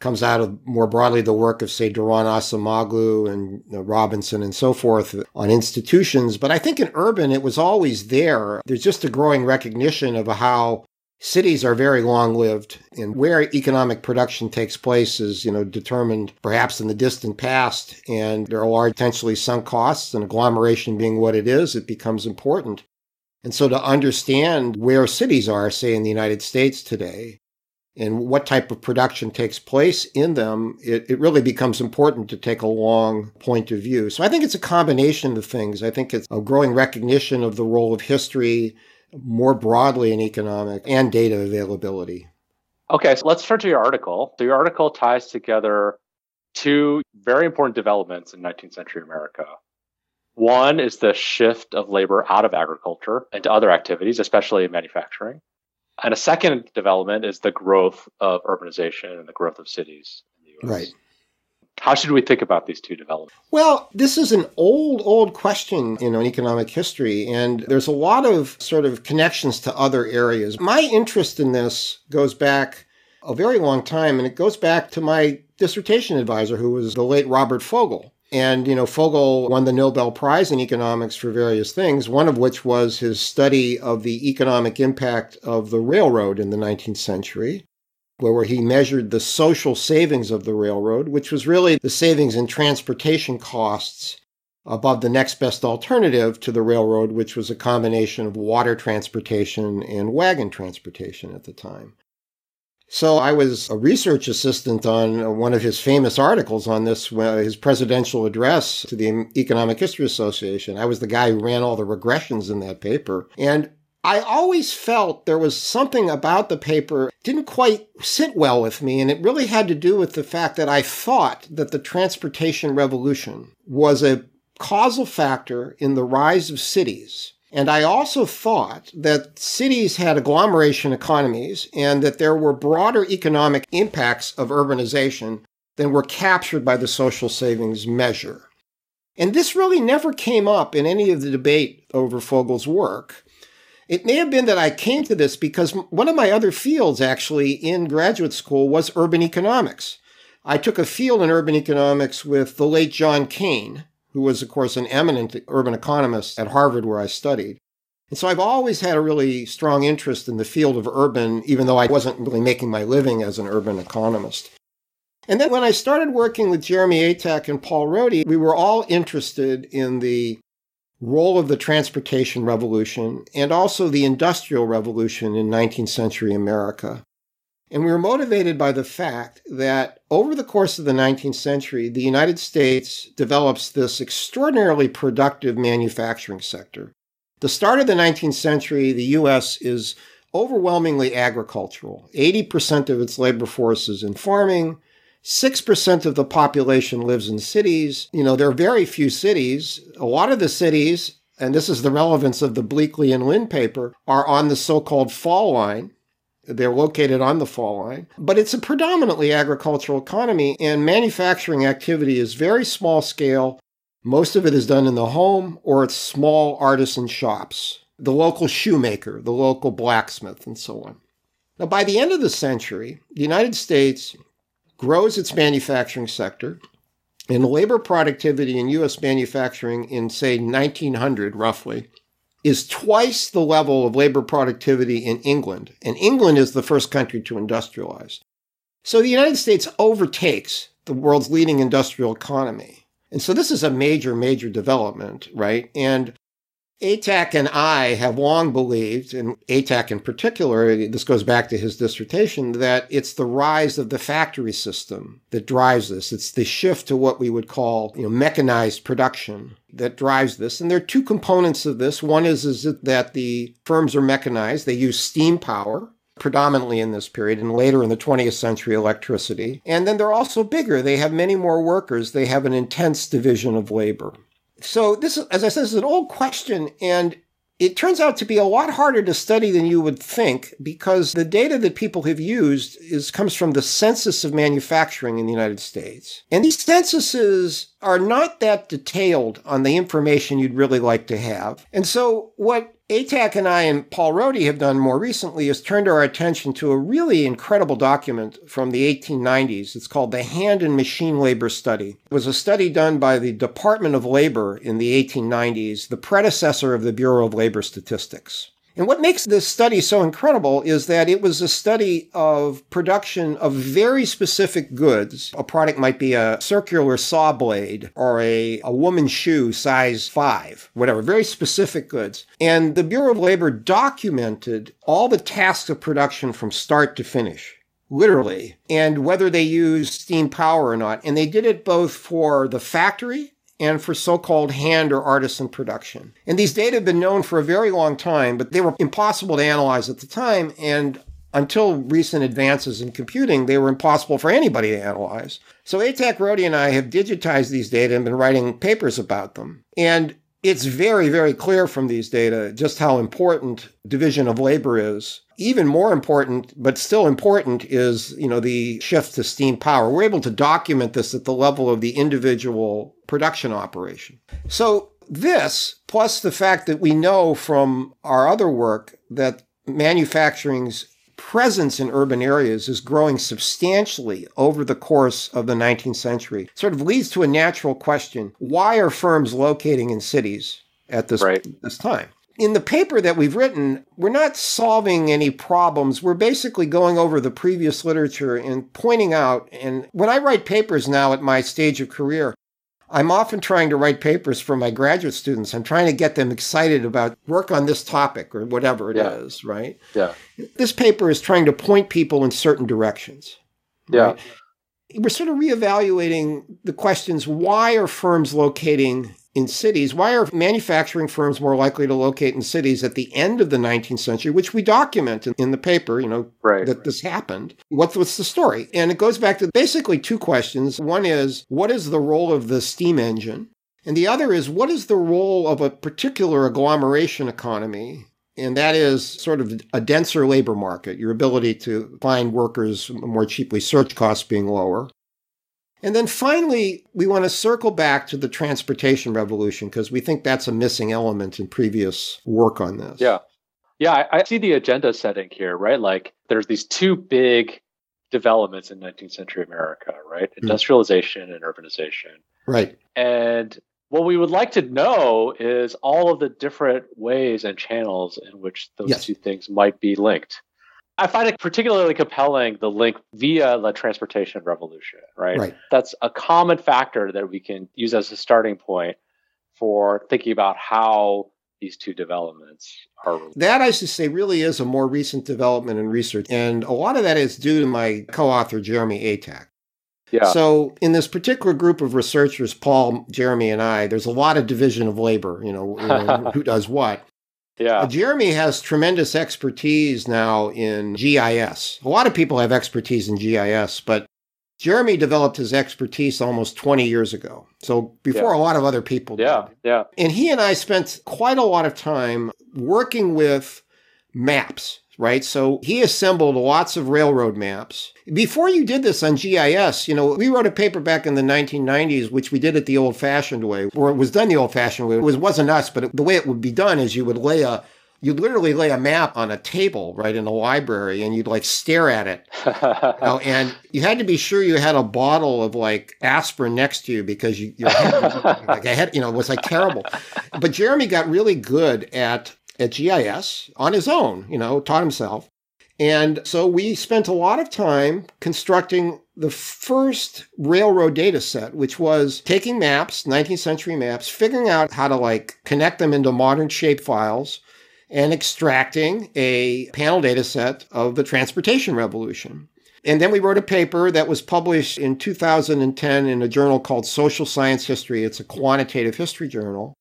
comes out of more broadly the work of, say, Daron Acemoglu and Robinson and so forth on institutions. But I think in urban, it was always there. There's just a growing recognition of how cities are very long lived and where economic production takes place is, you know, determined perhaps in the distant past. And there are potentially sunk costs and agglomeration being what it is, it becomes important. And so to understand where cities are, say in the United States today, and what type of production takes place in them, it, it really becomes important to take a long point of view. So I think it's a combination of things. I think it's a growing recognition of the role of history more broadly in economic and data availability. Okay, so let's turn to your article. So your article ties together two very important developments in 19th century America. One is the shift of labor out of agriculture into other activities, especially in manufacturing. And a second development is the growth of urbanization and the growth of cities in the US. Right. How should we think about these two developments? Well, this is an old, old question, you know, in economic history, and there's a lot of sort of connections to other areas. My interest in this goes back a very long time, and it goes back to my dissertation advisor, who was the late Robert Fogel. And, you know, Fogel won the Nobel Prize in economics for various things, one of which was his study of the economic impact of the railroad in the 19th century, where he measured the social savings of the railroad, which was really the savings in transportation costs above the next best alternative to the railroad, which was a combination of water transportation and wagon transportation at the time. So I was a research assistant on one of his famous articles on this, his presidential address to the Economic History Association. I was the guy who ran all the regressions in that paper. And I always felt there was something about the paper didn't quite sit well with me, and it really had to do with the fact that I thought that the transportation revolution was a causal factor in the rise of cities and I also thought that cities had agglomeration economies and that there were broader economic impacts of urbanization than were captured by the social savings measure. And this really never came up in any of the debate over Fogel's work. It may have been that I came to this because one of my other fields actually in graduate school was urban economics. I took a field in urban economics with the late John Kain, who was, of course, an eminent urban economist at Harvard, where I studied. And so I've always had a really strong interest in the field of urban, even though I wasn't really making my living as an urban economist. And then when I started working with Jeremy Atack and Paul Rohde, we were all interested in the role of the transportation revolution and also the industrial revolution in 19th century America. And we were motivated by the fact that over the course of the 19th century, the United States develops this extraordinarily productive manufacturing sector. The start of the 19th century, the U.S. is overwhelmingly agricultural. 80% of its labor force is in farming. 6% of the population lives in cities. You know, there are very few cities. A lot of the cities, and this is the relevance of the Bleakley and Lin paper, are on the so called fall line. They're located on the fall line, but it's a predominantly agricultural economy and manufacturing activity is very small scale. Most of it is done in the home or it's small artisan shops, the local shoemaker, the local blacksmith, and so on. Now, by the end of the century, the United States grows its manufacturing sector, and labor productivity in U.S. manufacturing in, say, 1900 roughly is twice the level of labor productivity in England. And England is the first country to industrialize. So the United States overtakes the world's leading industrial economy. And so this is a major, major development, right? And Atack and I have long believed, and Atack in particular, this goes back to his dissertation, that it's the rise of the factory system that drives this. It's the shift to what we would call you know, mechanized production that drives this. And there are two components of this. One is, is that the firms are mechanized, they use steam power. Predominantly in this period, and later in the 20th century, electricity. And then they're also bigger. They have many more workers. They have an intense division of labor. So this, as I said, is an old question, and it turns out to be a lot harder to study than you would think because the data that people have used is comes from the census of manufacturing in the United States. And these censuses are not that detailed on the information you'd really like to have. And so what Atack and I and Paul Rohde have done more recently is turned our attention to a really incredible document from the 1890s. It's called the Hand and Machine Labor Study. It was a study done by the Department of Labor in the 1890s, the predecessor of the Bureau of Labor Statistics. And what makes this study so incredible is that it was a study of production of very specific goods. A product might be a circular saw blade or a, a woman's shoe size five, whatever, very specific goods. And the Bureau of Labor documented all the tasks of production from start to finish literally, and whether they used steam power or not. And they did it both for the factory and for so-called hand or artisan production. And these data have been known for a very long time, but they were impossible to analyze at the time. And until recent advances in computing, they were impossible for anybody to analyze. So Atack Rohde and I have digitized these data and been writing papers about them. And it's very, very clear from these data just how important division of labor is. Even more important, but still important, is you know the shift to steam power. We're able to document this at the level of the individual production operation. So this, plus the fact that we know from our other work that manufacturing's presence in urban areas is growing substantially over the course of the 19th century sort of leads to a natural question why are firms locating in cities at this, Right. this time in the paper that we've written, we're not solving any problems. We're basically going over the previous literature and pointing out. And when I write papers now at my stage of career, I'm often trying to write papers for my graduate students. I'm trying to get them excited about work on this topic or whatever it is, Yeah. right? Yeah. This paper is trying to point people in certain directions. Yeah. right? We're sort of reevaluating the questions why are firms locating in cities? Why are manufacturing firms more likely to locate in cities at the end of the 19th century, which we document in, in the paper, you know, Right. that this happened. What's, what's the story? And it goes back to basically two questions. One is, what is the role of the steam engine? And the other is, what is the role of a particular agglomeration economy? And that is sort of a denser labor market, your ability to find workers more cheaply, search costs being lower. And then finally, we want to circle back to the transportation revolution because we think that's a missing element in previous work on this. Yeah. Yeah, I, see the agenda setting here, right? Like there's these two big developments in 19th century America, right? Hmm. Industrialization and urbanization. Right. And what we would like to know is all of the different ways and channels in which those Yes. two things might be linked. I find it particularly compelling the link via the transportation revolution, right? Right. That's a common factor that we can use as a starting point for thinking about how these two developments are related. That, I should say, really is a more recent development in research. And a lot of that is due to my co author, Jeremy Atack. Yeah. So, in this particular group of researchers, Paul, Jeremy, and I, there's a lot of division of labor, you know, you know, [LAUGHS] who does what. Yeah. Jeremy has tremendous expertise now in GIS. A lot of people have expertise in GIS, but Jeremy developed his expertise almost 20 years ago. So before Yeah. a lot of other people Yeah. did. Yeah. And he and I spent quite a lot of time working with maps, right? So he assembled lots of railroad maps. Before you did this on GIS, you know, we wrote a paper back in the 1990s, which we did it the old fashioned way, or it was done the old fashioned way. It was, wasn't us, but the way it would be done is you would lay a, you'd literally lay a map on a table, right, in the library, and you'd like stare at it [LAUGHS] Oh, and you had to be sure you had a bottle of like aspirin next to you because you, your head, [LAUGHS] like I had, you know, it was like terrible. But Jeremy got really good at at GIS on his own, you know, taught himself. And so we spent a lot of time constructing the first railroad data set, which was taking maps, 19th century maps, figuring out how to like connect them into modern shape files and extracting a panel data set of the transportation revolution. And then we wrote a paper that was published in 2010 in a journal called Social Science History. It's a quantitative history journal,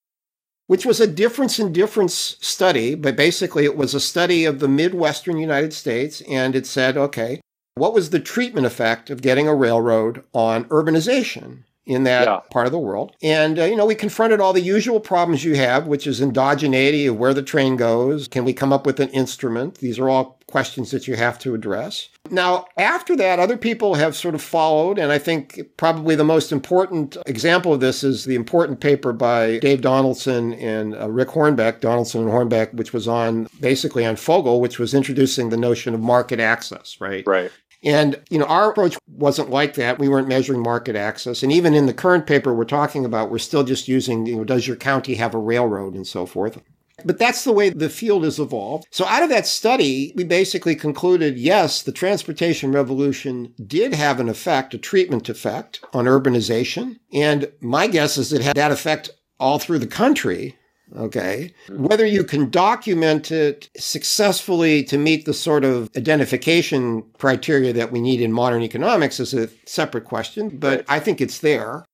which was a difference in difference study, but basically it was a study of the Midwestern United States. And it said, okay, what was the treatment effect of getting a railroad on urbanization? In that Yeah. part of the world. And, uh, you know, we confronted all the usual problems you have, which is endogeneity of where the train goes. Can we come up with an instrument? These are all questions that you have to address. Now, after that, other people have sort of followed. And I think probably the most important example of this is the important paper by Dave Donaldson and uh, Rick Hornbeck, Donaldson and Hornbeck, which was on basically on Fogel, which was introducing the notion of market access, right? Right. And, you know, our approach wasn't like that. We weren't measuring market access. And even in the current paper we're talking about, we're still just using, you know, does your county have a railroad and so forth. But that's the way the field has evolved. So out of that study, we basically concluded, yes, the transportation revolution did have an effect, a treatment effect on urbanization. And my guess is it had that effect all through the country. Okay. Whether you can document it successfully to meet the sort of identification criteria that we need in modern economics is a separate question, but I think it's there.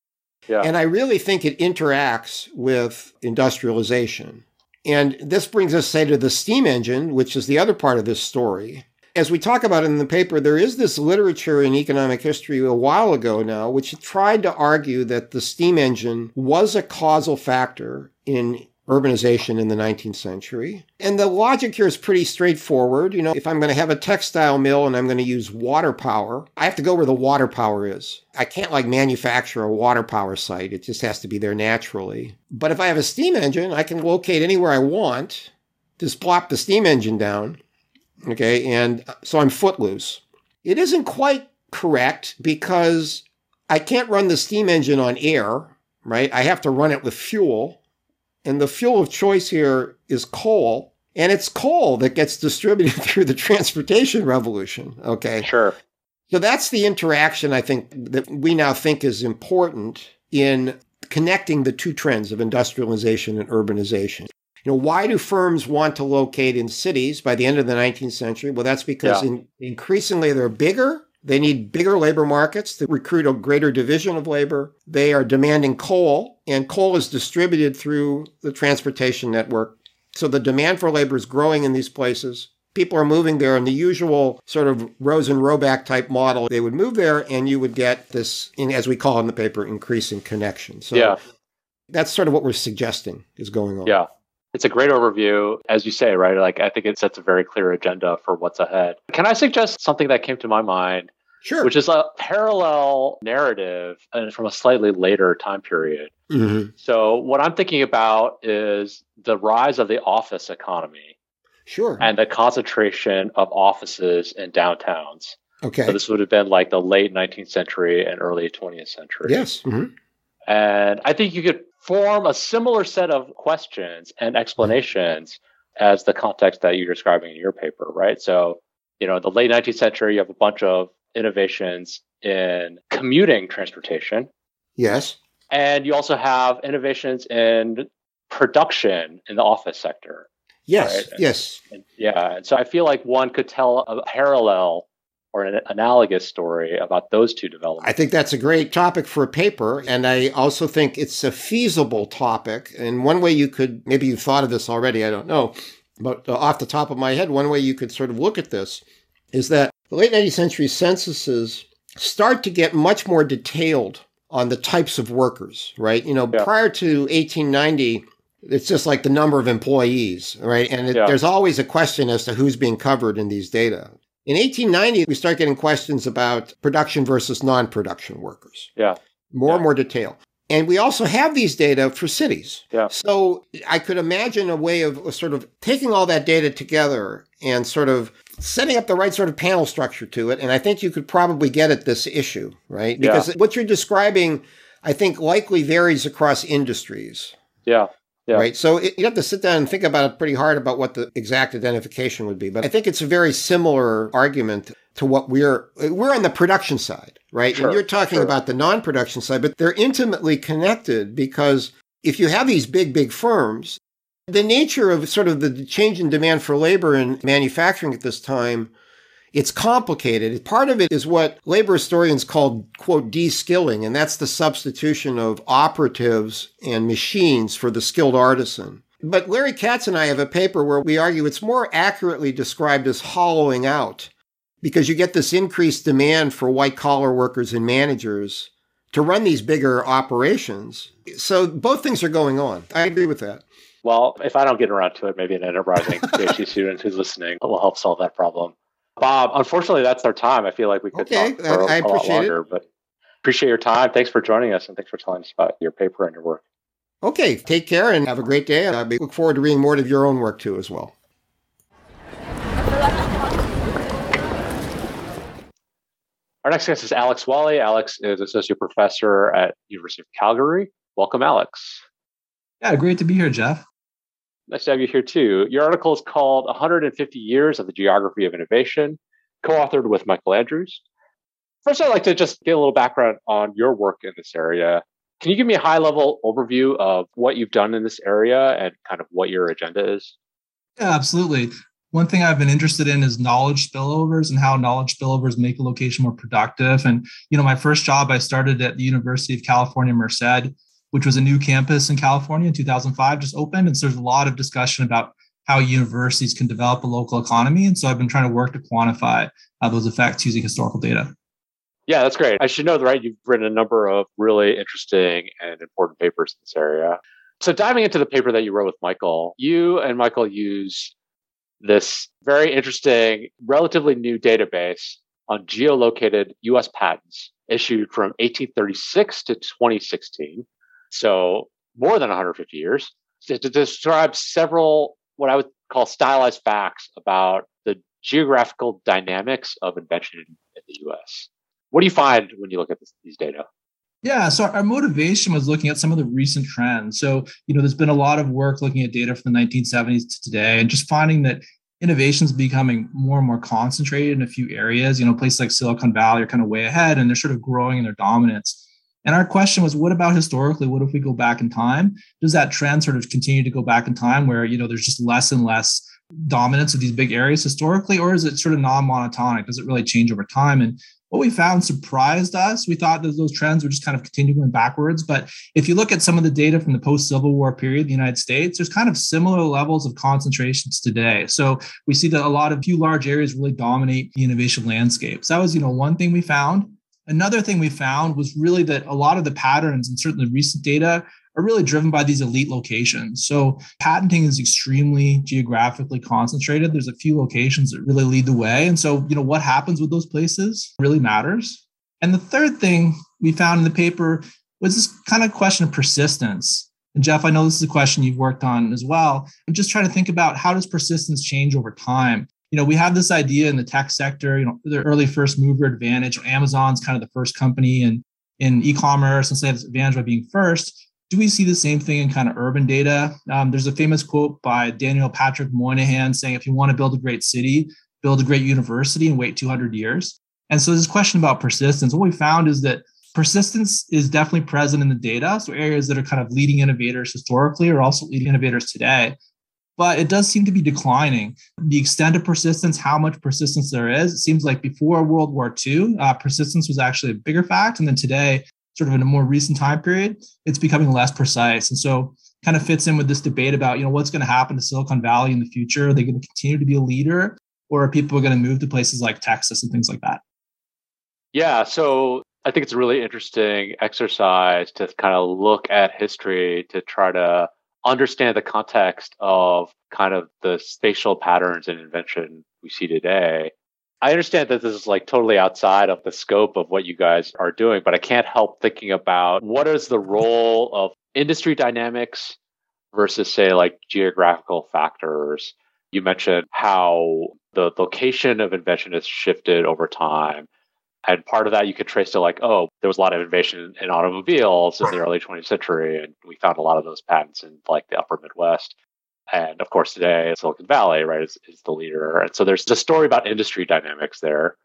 Yeah. And I really think it interacts with industrialization. And this brings us, say, to the steam engine, which is the other part of this story. As we talk about in the paper, there is this literature in economic history a while ago now, which tried to argue that the steam engine was a causal factor in urbanization in the 19th century. And the logic here is pretty straightforward. You know, if I'm going to have a textile mill and I'm going to use water power, I have to go where the water power is. I can't like manufacture a water power site. It just has to be there naturally. But if I have a steam engine, I can locate anywhere I want, just plop the steam engine down. Okay. And uh, so I'm footloose. It isn't quite correct because I can't run the steam engine on air, right? I have to run it with fuel. And the fuel of choice here is coal. And it's coal that gets distributed [LAUGHS] through the transportation revolution. Okay. Sure. So that's the interaction I think that we now think is important in connecting the two trends of industrialization and urbanization. You know, why do firms want to locate in cities by the end of the 19th century? Well, that's because Yeah. in, increasingly they're bigger. They need bigger labor markets to recruit a greater division of labor. They are demanding coal, and coal is distributed through the transportation network. So the demand for labor is growing in these places. People are moving there in the usual sort of Rosen Roback type model. They would move there, and you would get this, in, as we call it in the paper, increasing connection. So yeah. that's sort of what we're suggesting is going on. Yeah. It's a great overview, as you say, right? Like, I think it sets a very clear agenda for what's ahead. Can I suggest something that came to my mind, Sure. which is a parallel narrative and from a slightly later time period? Mhm. So, what I'm thinking about is the rise of the office economy Sure. and the concentration of offices in downtowns. okay. So, this would have been like the late 19th century and early 20th century. yes. Mhm. And I think you could form a similar set of questions and explanations as the context that you're describing in your paper, right? So, you know, in the late 19th century, you have a bunch of innovations in commuting transportation. Yes. And you also have innovations in production in the office sector. Yes. Right. Yes. And yeah. And so I feel like one could tell a parallel or an analogous story about those two developments. I think that's a great topic for a paper. And I also think it's a feasible topic. And one way you could, maybe you've thought of this already, I don't know. But uh, off the top of my head, one way you could sort of look at this is that the late 19th century censuses start to get much more detailed on the types of workers, right? You know, Yeah. prior to 1890, it's just like the number of employees, right? And it, Yeah. there's always a question as to who's being covered in these data. In 1890, we start getting questions about production versus non production workers. Yeah. More Yeah. and more detail. And we also have these data for cities. Yeah. So I could imagine a way of sort of taking all that data together and sort of setting up the right sort of panel structure to it. And I think you could probably get at this issue, right? Yeah. Because what you're describing, I think, likely varies across industries. yeah. Yeah. Right. So it, you have to sit down and think about it pretty hard about what the exact identification would be. But I think it's a very similar argument to what we're we're on the production side, right? Sure, and you're talking sure. about the non-production side, but they're intimately connected because if you have these big, big firms, the nature of sort of the change in demand for labor in manufacturing at this time, it's complicated. Part of it is what labor historians call, quote, de-skilling, and that's the substitution of operatives and machines for the skilled artisan. But Larry Katz and I have a paper where we argue it's more accurately described as hollowing out because you get this increased demand for white collar workers and managers to run these bigger operations. So both things are going on. I agree with that. Well, if I don't get around to it, maybe an enterprising [LAUGHS] PhD student who's listening will help solve that problem. Bob, unfortunately, that's our time. I feel like we could okay, talk for I, I a, a lot longer, it. but appreciate your time. Thanks for joining us, and thanks for telling us about your paper and your work. Okay, take care and have a great day. And I look forward to reading more of your own work too, as well. Our next guest is Alex Whalley. Alex is associate professor at University of Calgary. Welcome, Alex. Yeah, great to be here, Jeff. Nice to have you here too. Your article is called 150 Years of the Geography of Innovation, co-authored with Michael Andrews. First, I'd like to just get a little background on your work in this area. Can you give me a high level overview of what you've done in this area and kind of what your agenda is? Yeah, absolutely. One thing I've been interested in is knowledge spillovers and how knowledge spillovers make a location more productive. And, you know, my first job, I started at the University of California, Merced, which was a new campus in California in 2005, just opened. And so there's a lot of discussion about how universities can develop a local economy. And so I've been trying to work to quantify uh, those effects using historical data. Yeah, that's great. I should know, right? You've written a number of really interesting and important papers in this area. So, diving into the paper that you wrote with Michael, you and Michael use this very interesting, relatively new database on geolocated US patents issued from 1836 to 2016. So, more than 150 years to, to describe several, what I would call stylized facts about the geographical dynamics of invention in, the US. What do you find when you look at this, these data? Yeah, so our motivation was looking at some of the recent trends. So, you know, there's been a lot of work looking at data from the 1970s to today and just finding that innovations becoming more and more concentrated in a few areas. You know, places like Silicon Valley are kind of way ahead and they're sort of growing in their dominance. And our question was, what about historically? What if we go back in time? Does that trend sort of continue to go back in time where, you know, there's just less and less dominance of these big areas historically, or is it sort of non-monotonic? Does it really change over time? And what we found surprised us. We thought that those trends would just kind of continue going backwards. But if you look at some of the data from the post Civil War period in the United States, there's kind of similar levels of concentrations today. So we see that a lot of few large areas really dominate the innovation landscape. So that was, you know, one thing we found. Another thing we found was really that a lot of the patterns and certainly recent data are really driven by these elite locations. So patenting is extremely geographically concentrated. There's a few locations that really lead the way. And so, you know, what happens with those places really matters. And the third thing we found in the paper was this kind of question of persistence. And Jeff, I know this is a question you've worked on as well. I'm just trying to think about how does persistence change over time? You know, we have this idea in the tech sector, you know, the early first mover advantage. Amazon's kind of the first company in, in e-commerce and so they have this advantage by being first do we see the same thing in kind of urban data? Um, there's a famous quote by Daniel Patrick Moynihan saying, if you want to build a great city, build a great university and wait 200 years. And so this question about persistence, what we found is that persistence is definitely present in the data. So areas that are kind of leading innovators historically are also leading innovators today. But it does seem to be declining. The extent of persistence, how much persistence there is, it seems like before World War II, uh, persistence was actually a bigger fact. And then today, sort of in a more recent time period, it's becoming less precise. And so kind of fits in with this debate about, you know, what's going to happen to Silicon Valley in the future? Are they going to continue to be a leader or are people going to move to places like Texas and things like that? Yeah. So I think it's a really interesting exercise to kind of look at history to try to understand the context of kind of the spatial patterns and invention we see today. I understand that this is like totally outside of the scope of what you guys are doing, but I can't help thinking about what is the role of industry dynamics versus, say, like geographical factors. You mentioned how the location of invention has shifted over time. And part of that you could trace to like, oh, there was a lot of innovation in automobiles in the early 20th century, and we found a lot of those patents in like the upper Midwest. And of course, today Silicon Valley, right, is, is the leader. And so there's the story about industry dynamics there.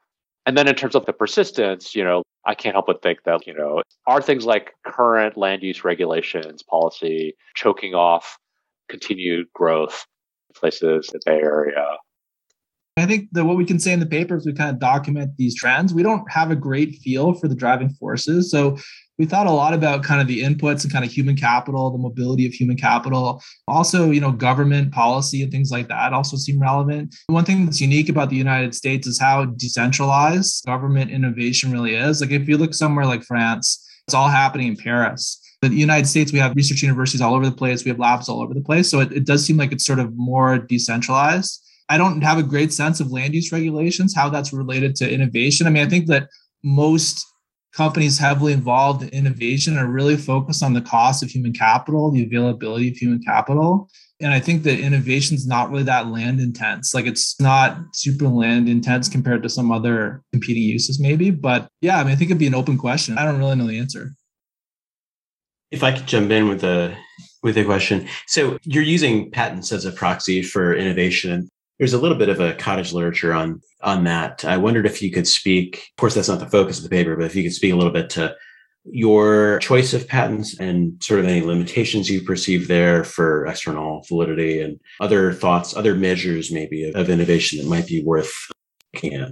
And then in terms of the persistence, you know, I can't help but think that, you know, are things like current land use regulations, policy choking off continued growth in places in the Bay Area? I think that what we can say in the paper is we kind of document these trends. We don't have a great feel for the driving forces. So we thought a lot about kind of the inputs and kind of human capital, the mobility of human capital. Also, you know, government policy and things like that also seem relevant. One thing that's unique about the United States is how decentralized government innovation really is. Like if you look somewhere like France, It's all happening in Paris. The United States, we have research universities all over the place. We have labs all over the place. So it, it does seem like it's sort of more decentralized. I don't have a great sense of land use regulations, how that's related to innovation. I mean, I think that most companies heavily involved in innovation are really focused on the cost of human capital, the availability of human capital. And I think that innovation is not really that land intense. Like it's not super land intense compared to some other competing uses, maybe. But yeah, I mean, I think it'd be an open question. I don't really know the answer. If I could jump in with a with a question. So you're using patents as a proxy for innovation. There's a little bit of a cottage literature on on that. I wondered if you could speak. Of course, that's not the focus of the paper, but if you could speak a little bit to your choice of patents and sort of any limitations you perceive there for external validity and other thoughts, other measures maybe of, of innovation that might be worth looking at.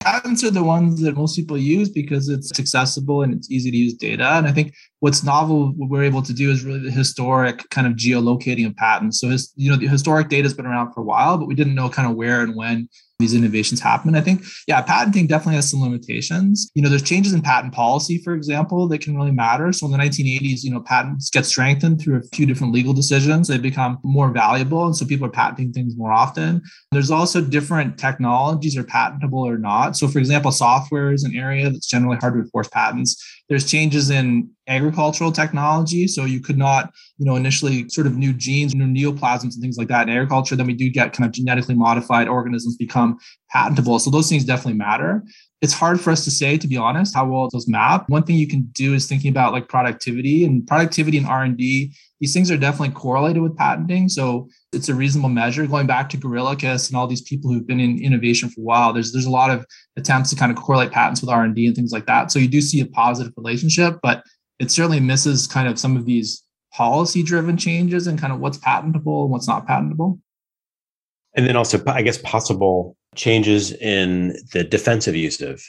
Patents are the ones that most people use because it's accessible and it's easy to use data. And I think what's novel, what we're able to do is really the historic kind of geolocating of patents. So, his, you know, the historic data has been around for a while, but we didn't know kind of where and when these innovations happen. I think, yeah, patenting definitely has some limitations. You know, there's changes in patent policy, for example, that can really matter. So in the 1980s, you know, patents get strengthened through a few different legal decisions. They become more valuable. And so people are patenting things more often. There's also different technologies are patentable or not. So for example, software is an area that's generally hard to enforce patents. There's changes in agricultural technology. So you could not, you know, initially sort of new genes, new neoplasms and things like that in agriculture. Then we do get kind of genetically modified organisms become patentable. So those things definitely matter. It's hard for us to say, to be honest, how well those map. One thing you can do is thinking about like productivity and productivity and R&D. These things are definitely correlated with patenting. So it's a reasonable measure. Going back to Griliches and all these people who've been in innovation for a while, there's there's a lot of attempts to kind of correlate patents with R&D and things like that. So you do see a positive relationship, but it certainly misses kind of some of these policy driven changes and kind of what's patentable and what's not patentable. And then also, I guess, possible changes in the defensive use of.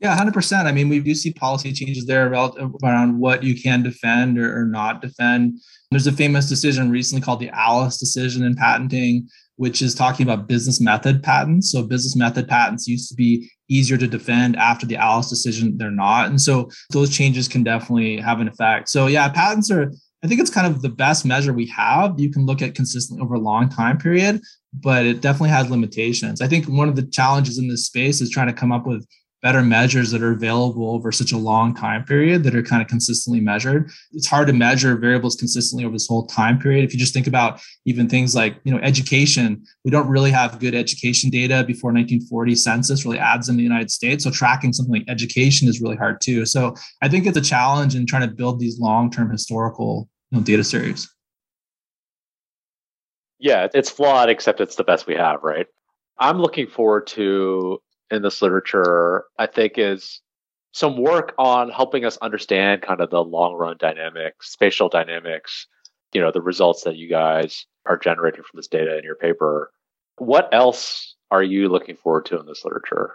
Yeah, 100%. I mean, we do see policy changes there around what you can defend or, or not defend. There's a famous decision recently called the Alice decision in patenting, which is talking about business method patents. So, business method patents used to be easier to defend after the Alice decision. They're not. And so, those changes can definitely have an effect. So, yeah, patents are, I think it's kind of the best measure we have. You can look at consistently over a long time period, but it definitely has limitations. I think one of the challenges in this space is trying to come up with better measures that are available over such a long time period that are kind of consistently measured. It's hard to measure variables consistently over this whole time period. If you just think about even things like, you know, education, we don't really have good education data before 1940 census really adds in the United States. So tracking something like education is really hard too. So I think it's a challenge in trying to build these long-term historical you know, data series. Yeah, it's flawed, except it's the best we have, right? I'm looking forward to in this literature, I think, is some work on helping us understand kind of the long run dynamics, spatial dynamics, you know, the results that you guys are generating from this data in your paper. What else are you looking forward to in this literature?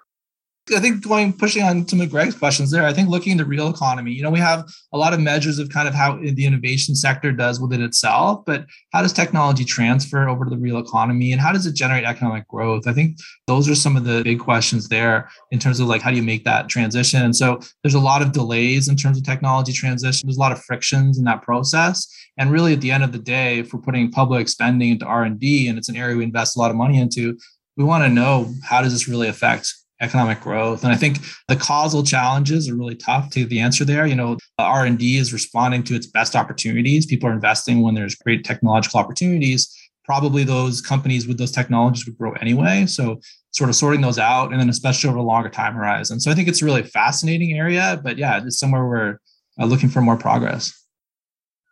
I think going pushing on some of Greg's questions there, I think looking the real economy, you know, we have a lot of measures of kind of how the innovation sector does within itself, but how does technology transfer over to the real economy and how does it generate economic growth? I think those are some of the big questions there in terms of like how do you make that transition? And so there's a lot of delays in terms of technology transition. There's a lot of frictions in that process. And really at the end of the day, if we're putting public spending into R&D and it's an area we invest a lot of money into, we want to know how does this really affect economic growth. And I think the causal challenges are really tough to the answer there. You know, R&D is responding to its best opportunities. People are investing when there's great technological opportunities. Probably those companies with those technologies would grow anyway. So sort of sorting those out and then especially over a longer time horizon. So I think it's a really fascinating area, but yeah, it's somewhere we're uh, looking for more progress.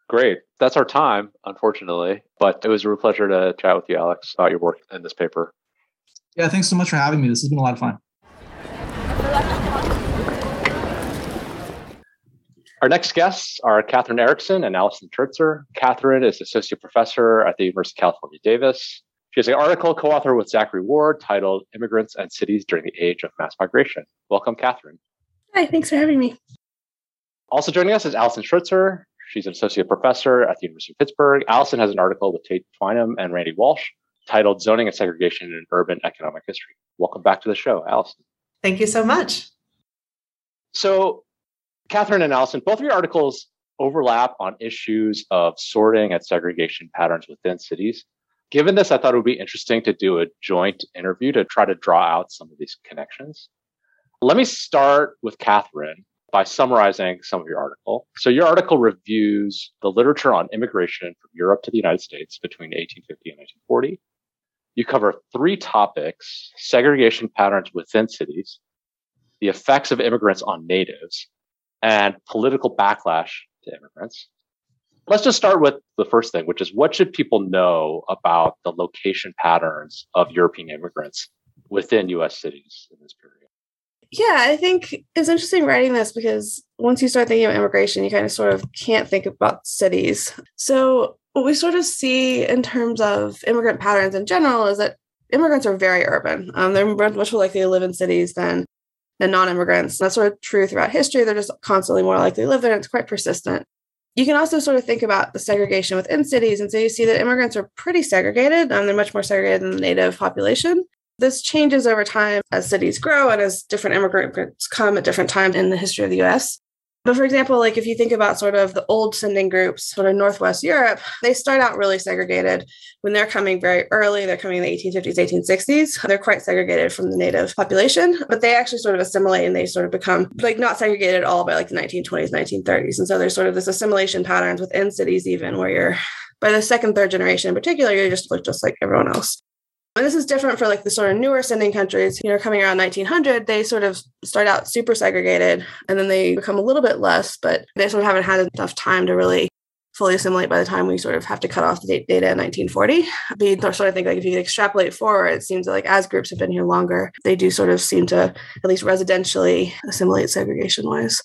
Great. That's our time, unfortunately. But it was a real pleasure to chat with you, Alex, about your work in this paper. Yeah, thanks so much for having me. This has been a lot of fun. Our next guests are Katherine Eriksson and Allison Shertzer. Katherine is associate professor at the University of California, Davis. She has an article co-authored with Zachary Ward titled Immigrants and Cities During the Age of Mass Migration. Welcome, Katherine. Hi, thanks for having me. Also joining us is Allison Shertzer. She's an associate professor at the University of Pittsburgh. Allison has an article with Tate Twinam and Randy Walsh titled Zoning and Segregation in Urban Economic History. Welcome back to the show, Allison. Thank you so much. So Katherine and Allison, both of your articles overlap on issues of sorting and segregation patterns within cities. Given this, I thought it would be interesting to do a joint interview to try to draw out some of these connections. Let me start with Katherine by summarizing some of your article. So your article reviews the literature on immigration from Europe to the United States between 1850 and 1940. You cover three topics, segregation patterns within cities, the effects of immigrants on natives, and political backlash to immigrants. Let's just start with the first thing, which is what should people know about the location patterns of European immigrants within US cities in this period? Yeah, I think it's interesting writing this because once you start thinking about immigration, you kind of sort of can't think about cities. So, what we sort of see in terms of immigrant patterns in general is that immigrants are very urban. Um, they're much more likely to live in cities than than non-immigrants. That's sort of true throughout history. They're just constantly more likely to live there. And it's quite persistent. You can also sort of think about the segregation within cities. And so you see that immigrants are pretty segregated. and they're much more segregated than the native population. This changes over time as cities grow and as different immigrants come at different times in the history of the US. But for example, like if you think about sort of the old sending groups, sort of Northwest Europe, they start out really segregated. When they're coming very early, they're coming in the 1850s, 1860s, they're quite segregated from the native population, but they actually sort of assimilate and they sort of become like not segregated at all by like the 1920s, 1930s. And so there's sort of this assimilation patterns within cities, even where you're by the second, third generation in particular, you're just look just like everyone else. And this is different for like the sort of newer sending countries, you know, coming around 1900, they sort of start out super segregated and then they become a little bit less, but they sort of haven't had enough time to really fully assimilate by the time we sort of have to cut off the data in 1940. But you sort of think like if you extrapolate forward, it seems like as groups have been here longer, they do sort of seem to at least residentially assimilate segregation wise.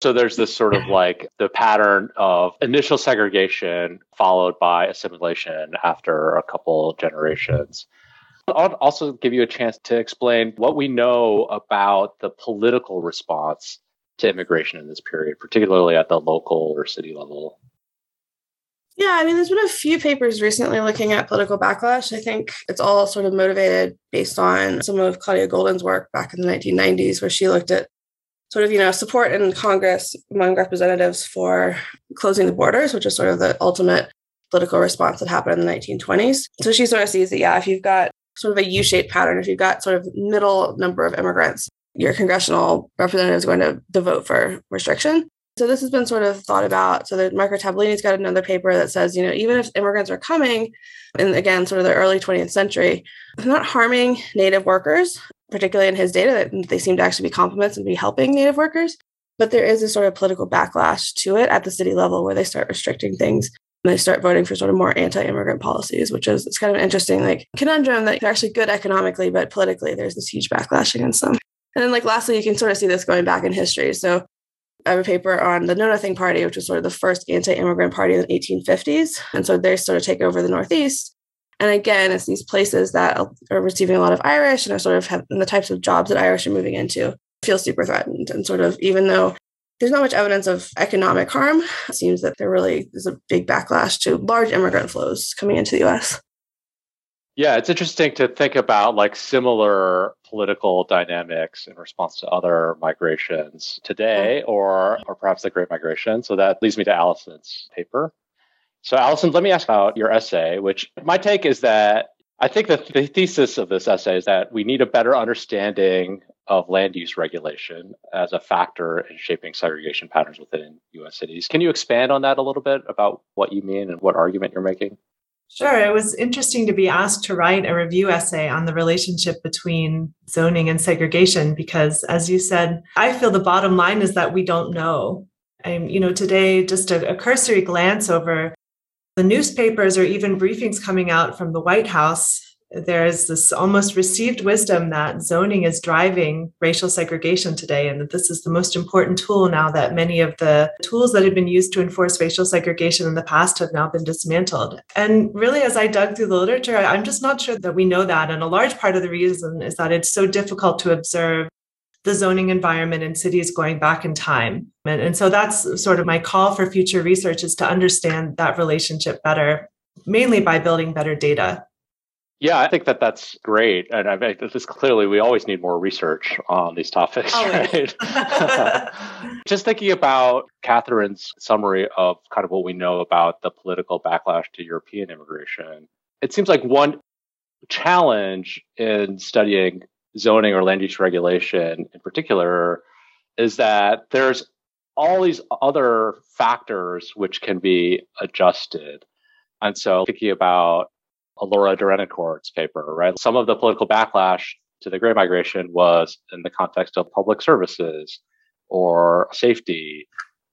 So there's this sort of like the pattern of initial segregation followed by assimilation after a couple generations. I'll also give you a chance to explain what we know about the political response to immigration in this period, particularly at the local or city level. Yeah, I mean, there's been a few papers recently looking at political backlash. I think it's all sort of motivated based on some of Claudia Goldin's work back in the 1990s, where she looked at sort of, you know, support in Congress among representatives for closing the borders, which is sort of the ultimate political response that happened in the 1920s. So she sort of sees that, yeah, if you've got sort of a U-shaped pattern. If you've got sort of middle number of immigrants, your congressional representative is going to, to vote for restriction. So this has been sort of thought about. So that Marco Tabellini's got another paper that says, you know, even if immigrants are coming, and again, sort of the early 20th century, not harming native workers, particularly in his data, that they seem to actually be complements and be helping native workers. But there is a sort of political backlash to it at the city level where they start restricting things they start voting for sort of more anti-immigrant policies, which is it's kind of interesting like conundrum that they're actually good economically, but politically there's this huge backlash against them. And then like lastly, you can sort of see this going back in history. So I have a paper on the Know Nothing Party, which was sort of the first anti-immigrant party in the 1850s. And so they sort of take over the Northeast. And again, it's these places that are receiving a lot of Irish and are sort of have, and the types of jobs that Irish are moving into feel super threatened. And sort of even though there's not much evidence of economic harm. It seems that there really is a big backlash to large immigrant flows coming into the US. Yeah, it's interesting to think about like similar political dynamics in response to other migrations today or or perhaps the Great Migration. So that leads me to Allison's paper. So Allison, let me ask about your essay, which my take is that I think the, the thesis of this essay is that we need a better understanding of land use regulation as a factor in shaping segregation patterns within US cities. Can you expand on that a little bit about what you mean and what argument you're making? Sure. It was interesting to be asked to write a review essay on the relationship between zoning and segregation because, as you said, I feel the bottom line is that we don't know. And, you know, today, just a, a cursory glance over the newspapers or even briefings coming out from the White House there's this almost received wisdom that zoning is driving racial segregation today, and that this is the most important tool now that many of the tools that had been used to enforce racial segregation in the past have now been dismantled. And really, as I dug through the literature, I'm just not sure that we know that. And a large part of the reason is that it's so difficult to observe the zoning environment in cities going back in time. And, and so that's sort of my call for future research is to understand that relationship better, mainly by building better data Yeah, I think that that's great. And I mean, this clearly, we always need more research on these topics. Right? [LAUGHS] [LAUGHS] Just thinking about Katherine's summary of kind of what we know about the political backlash to European immigration, it seems like one challenge in studying zoning or land use regulation in particular is that there's all these other factors which can be adjusted. And so thinking about Laura de paper, right? Some of the political backlash to the Great Migration was in the context of public services or safety.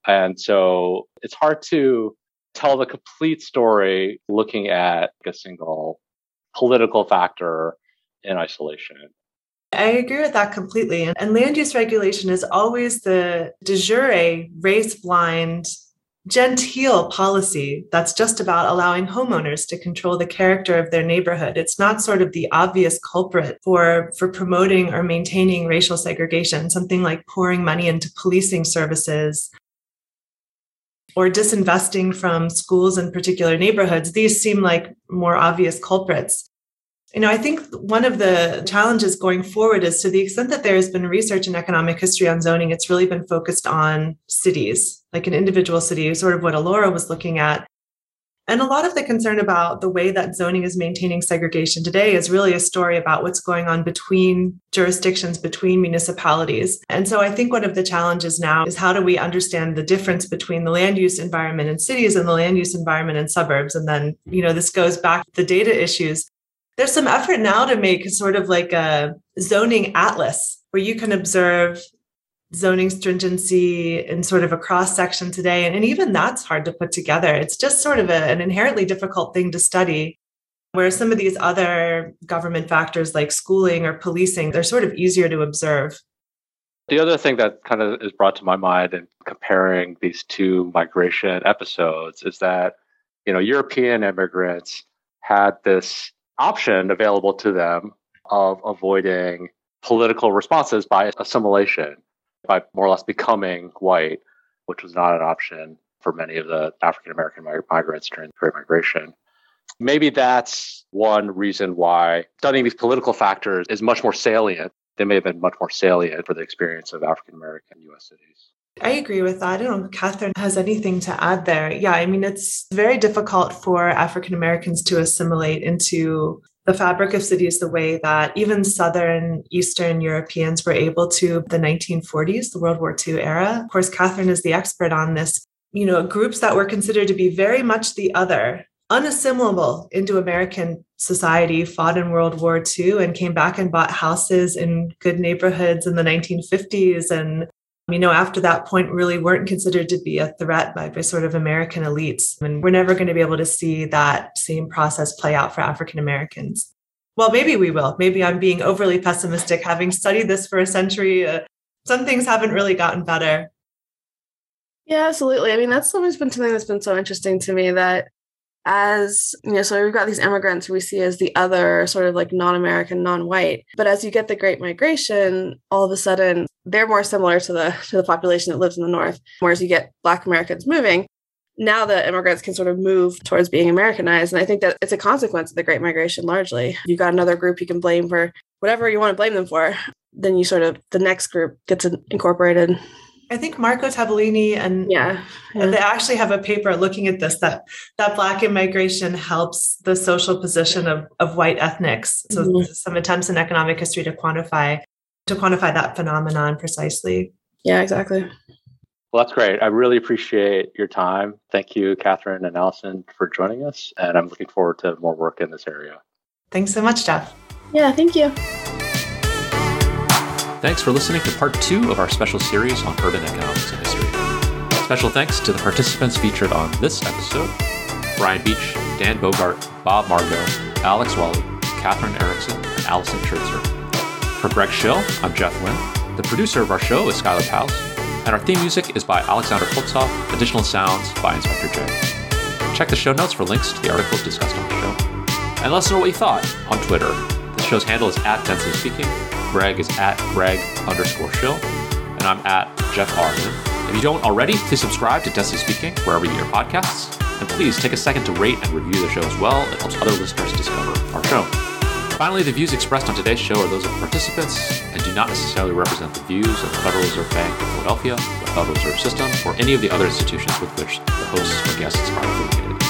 And so it's hard to tell the complete story looking at a single political factor in isolation. I agree with that completely. And land use regulation is always the de jure race blind genteel policy that's just about allowing homeowners to control the character of their neighborhood. It's not sort of the obvious culprit for, for promoting or maintaining racial segregation, something like pouring money into policing services or disinvesting from schools in particular neighborhoods. These seem like more obvious culprits. You know, I think one of the challenges going forward is to the extent that there has been research in economic history on zoning, it's really been focused on cities, like an individual city, sort of what Ellora was looking at. And a lot of the concern about the way that zoning is maintaining segregation today is really a story about what's going on between jurisdictions, between municipalities. And so I think one of the challenges now is how do we understand the difference between the land use environment in cities and the land use environment in suburbs? And then, you know, this goes back to the data issues there's some effort now to make sort of like a zoning atlas where you can observe zoning stringency in sort of a cross section today. And, and, even that's hard to put together. It's just sort of a, an inherently difficult thing to study. Whereas some of these other government factors like schooling or policing, they're sort of easier to observe. The other thing that kind of is brought to my mind in comparing these two migration episodes is that, you know, European immigrants had this option available to them of avoiding political responses by assimilation, by more or less becoming white, which was not an option for many of the African American migrants during the Great Migration. Maybe that's one reason why studying these political factors is much more salient. They may have been much more salient for the experience of African American US cities. I agree with that. I don't know if Katherine has anything to add there. Yeah, I mean, it's very difficult for African Americans to assimilate into the fabric of cities the way that even Southern Eastern Europeans were able to the 1940s, the World War II era. Of course, Katherine is the expert on this. You know, groups that were considered to be very much the other, unassimilable into American society, fought in World War II and came back and bought houses in good neighborhoods in the 1950s and you know, after that point really weren't considered to be a threat by, sort of American elites. And we're never going to be able to see that same process play out for African Americans. Well, maybe we will. Maybe I'm being overly pessimistic, having studied this for a century. Uh, some things haven't really gotten better. Yeah, absolutely. I mean, that's always been something that's been so interesting to me that as you know so we've got these immigrants who we see as the other sort of like non-american non-white. But as you get the great migration all of a sudden they're more similar to the to the population that lives in the north. Whereas you get black americans moving now the immigrants can sort of move towards being americanized. And i think that it's a consequence of the great migration largely. You got another group you can blame for whatever you want to blame them for then you sort of the next group gets incorporated I think Marco Tabellini and yeah, yeah, they actually have a paper looking at this that that black immigration helps the social position of, of white ethnics. So mm-hmm. some attempts in economic history to quantify to quantify that phenomenon precisely. Yeah, exactly. Well, that's great. I really appreciate your time. Thank you, Katherine and Allison, for joining us. And I'm looking forward to more work in this area. Thanks so much, Jeff. Yeah, thank you. Thanks for listening to part two of our special series on urban economics and history. Special thanks to the participants featured on this episode Brian Beach, Dan Bogart, Bob Margo, Alex Whalley, Katherine Eriksson, and Allison Shertzer. For Greg Shill, I'm Jeff Lin. The producer of our show is Skylar Paus, and our theme music is by Alexander Poltsov, additional sounds by Inspector J. Check the show notes for links to the articles discussed on the show. And let us know what you thought on Twitter. The show's handle is at Densely Speaking, Greg is at Greg underscore Shill, and I'm at Jeff Arlen. If you don't already, please subscribe to Densely Speaking wherever you your podcasts. And please take a second to rate and review the show as well. It helps other listeners discover our show. Finally, the views expressed on today's show are those of participants and do not necessarily represent the views of the Federal Reserve Bank of Philadelphia, the Federal Reserve System, or any of the other institutions with which the hosts or guests are affiliated.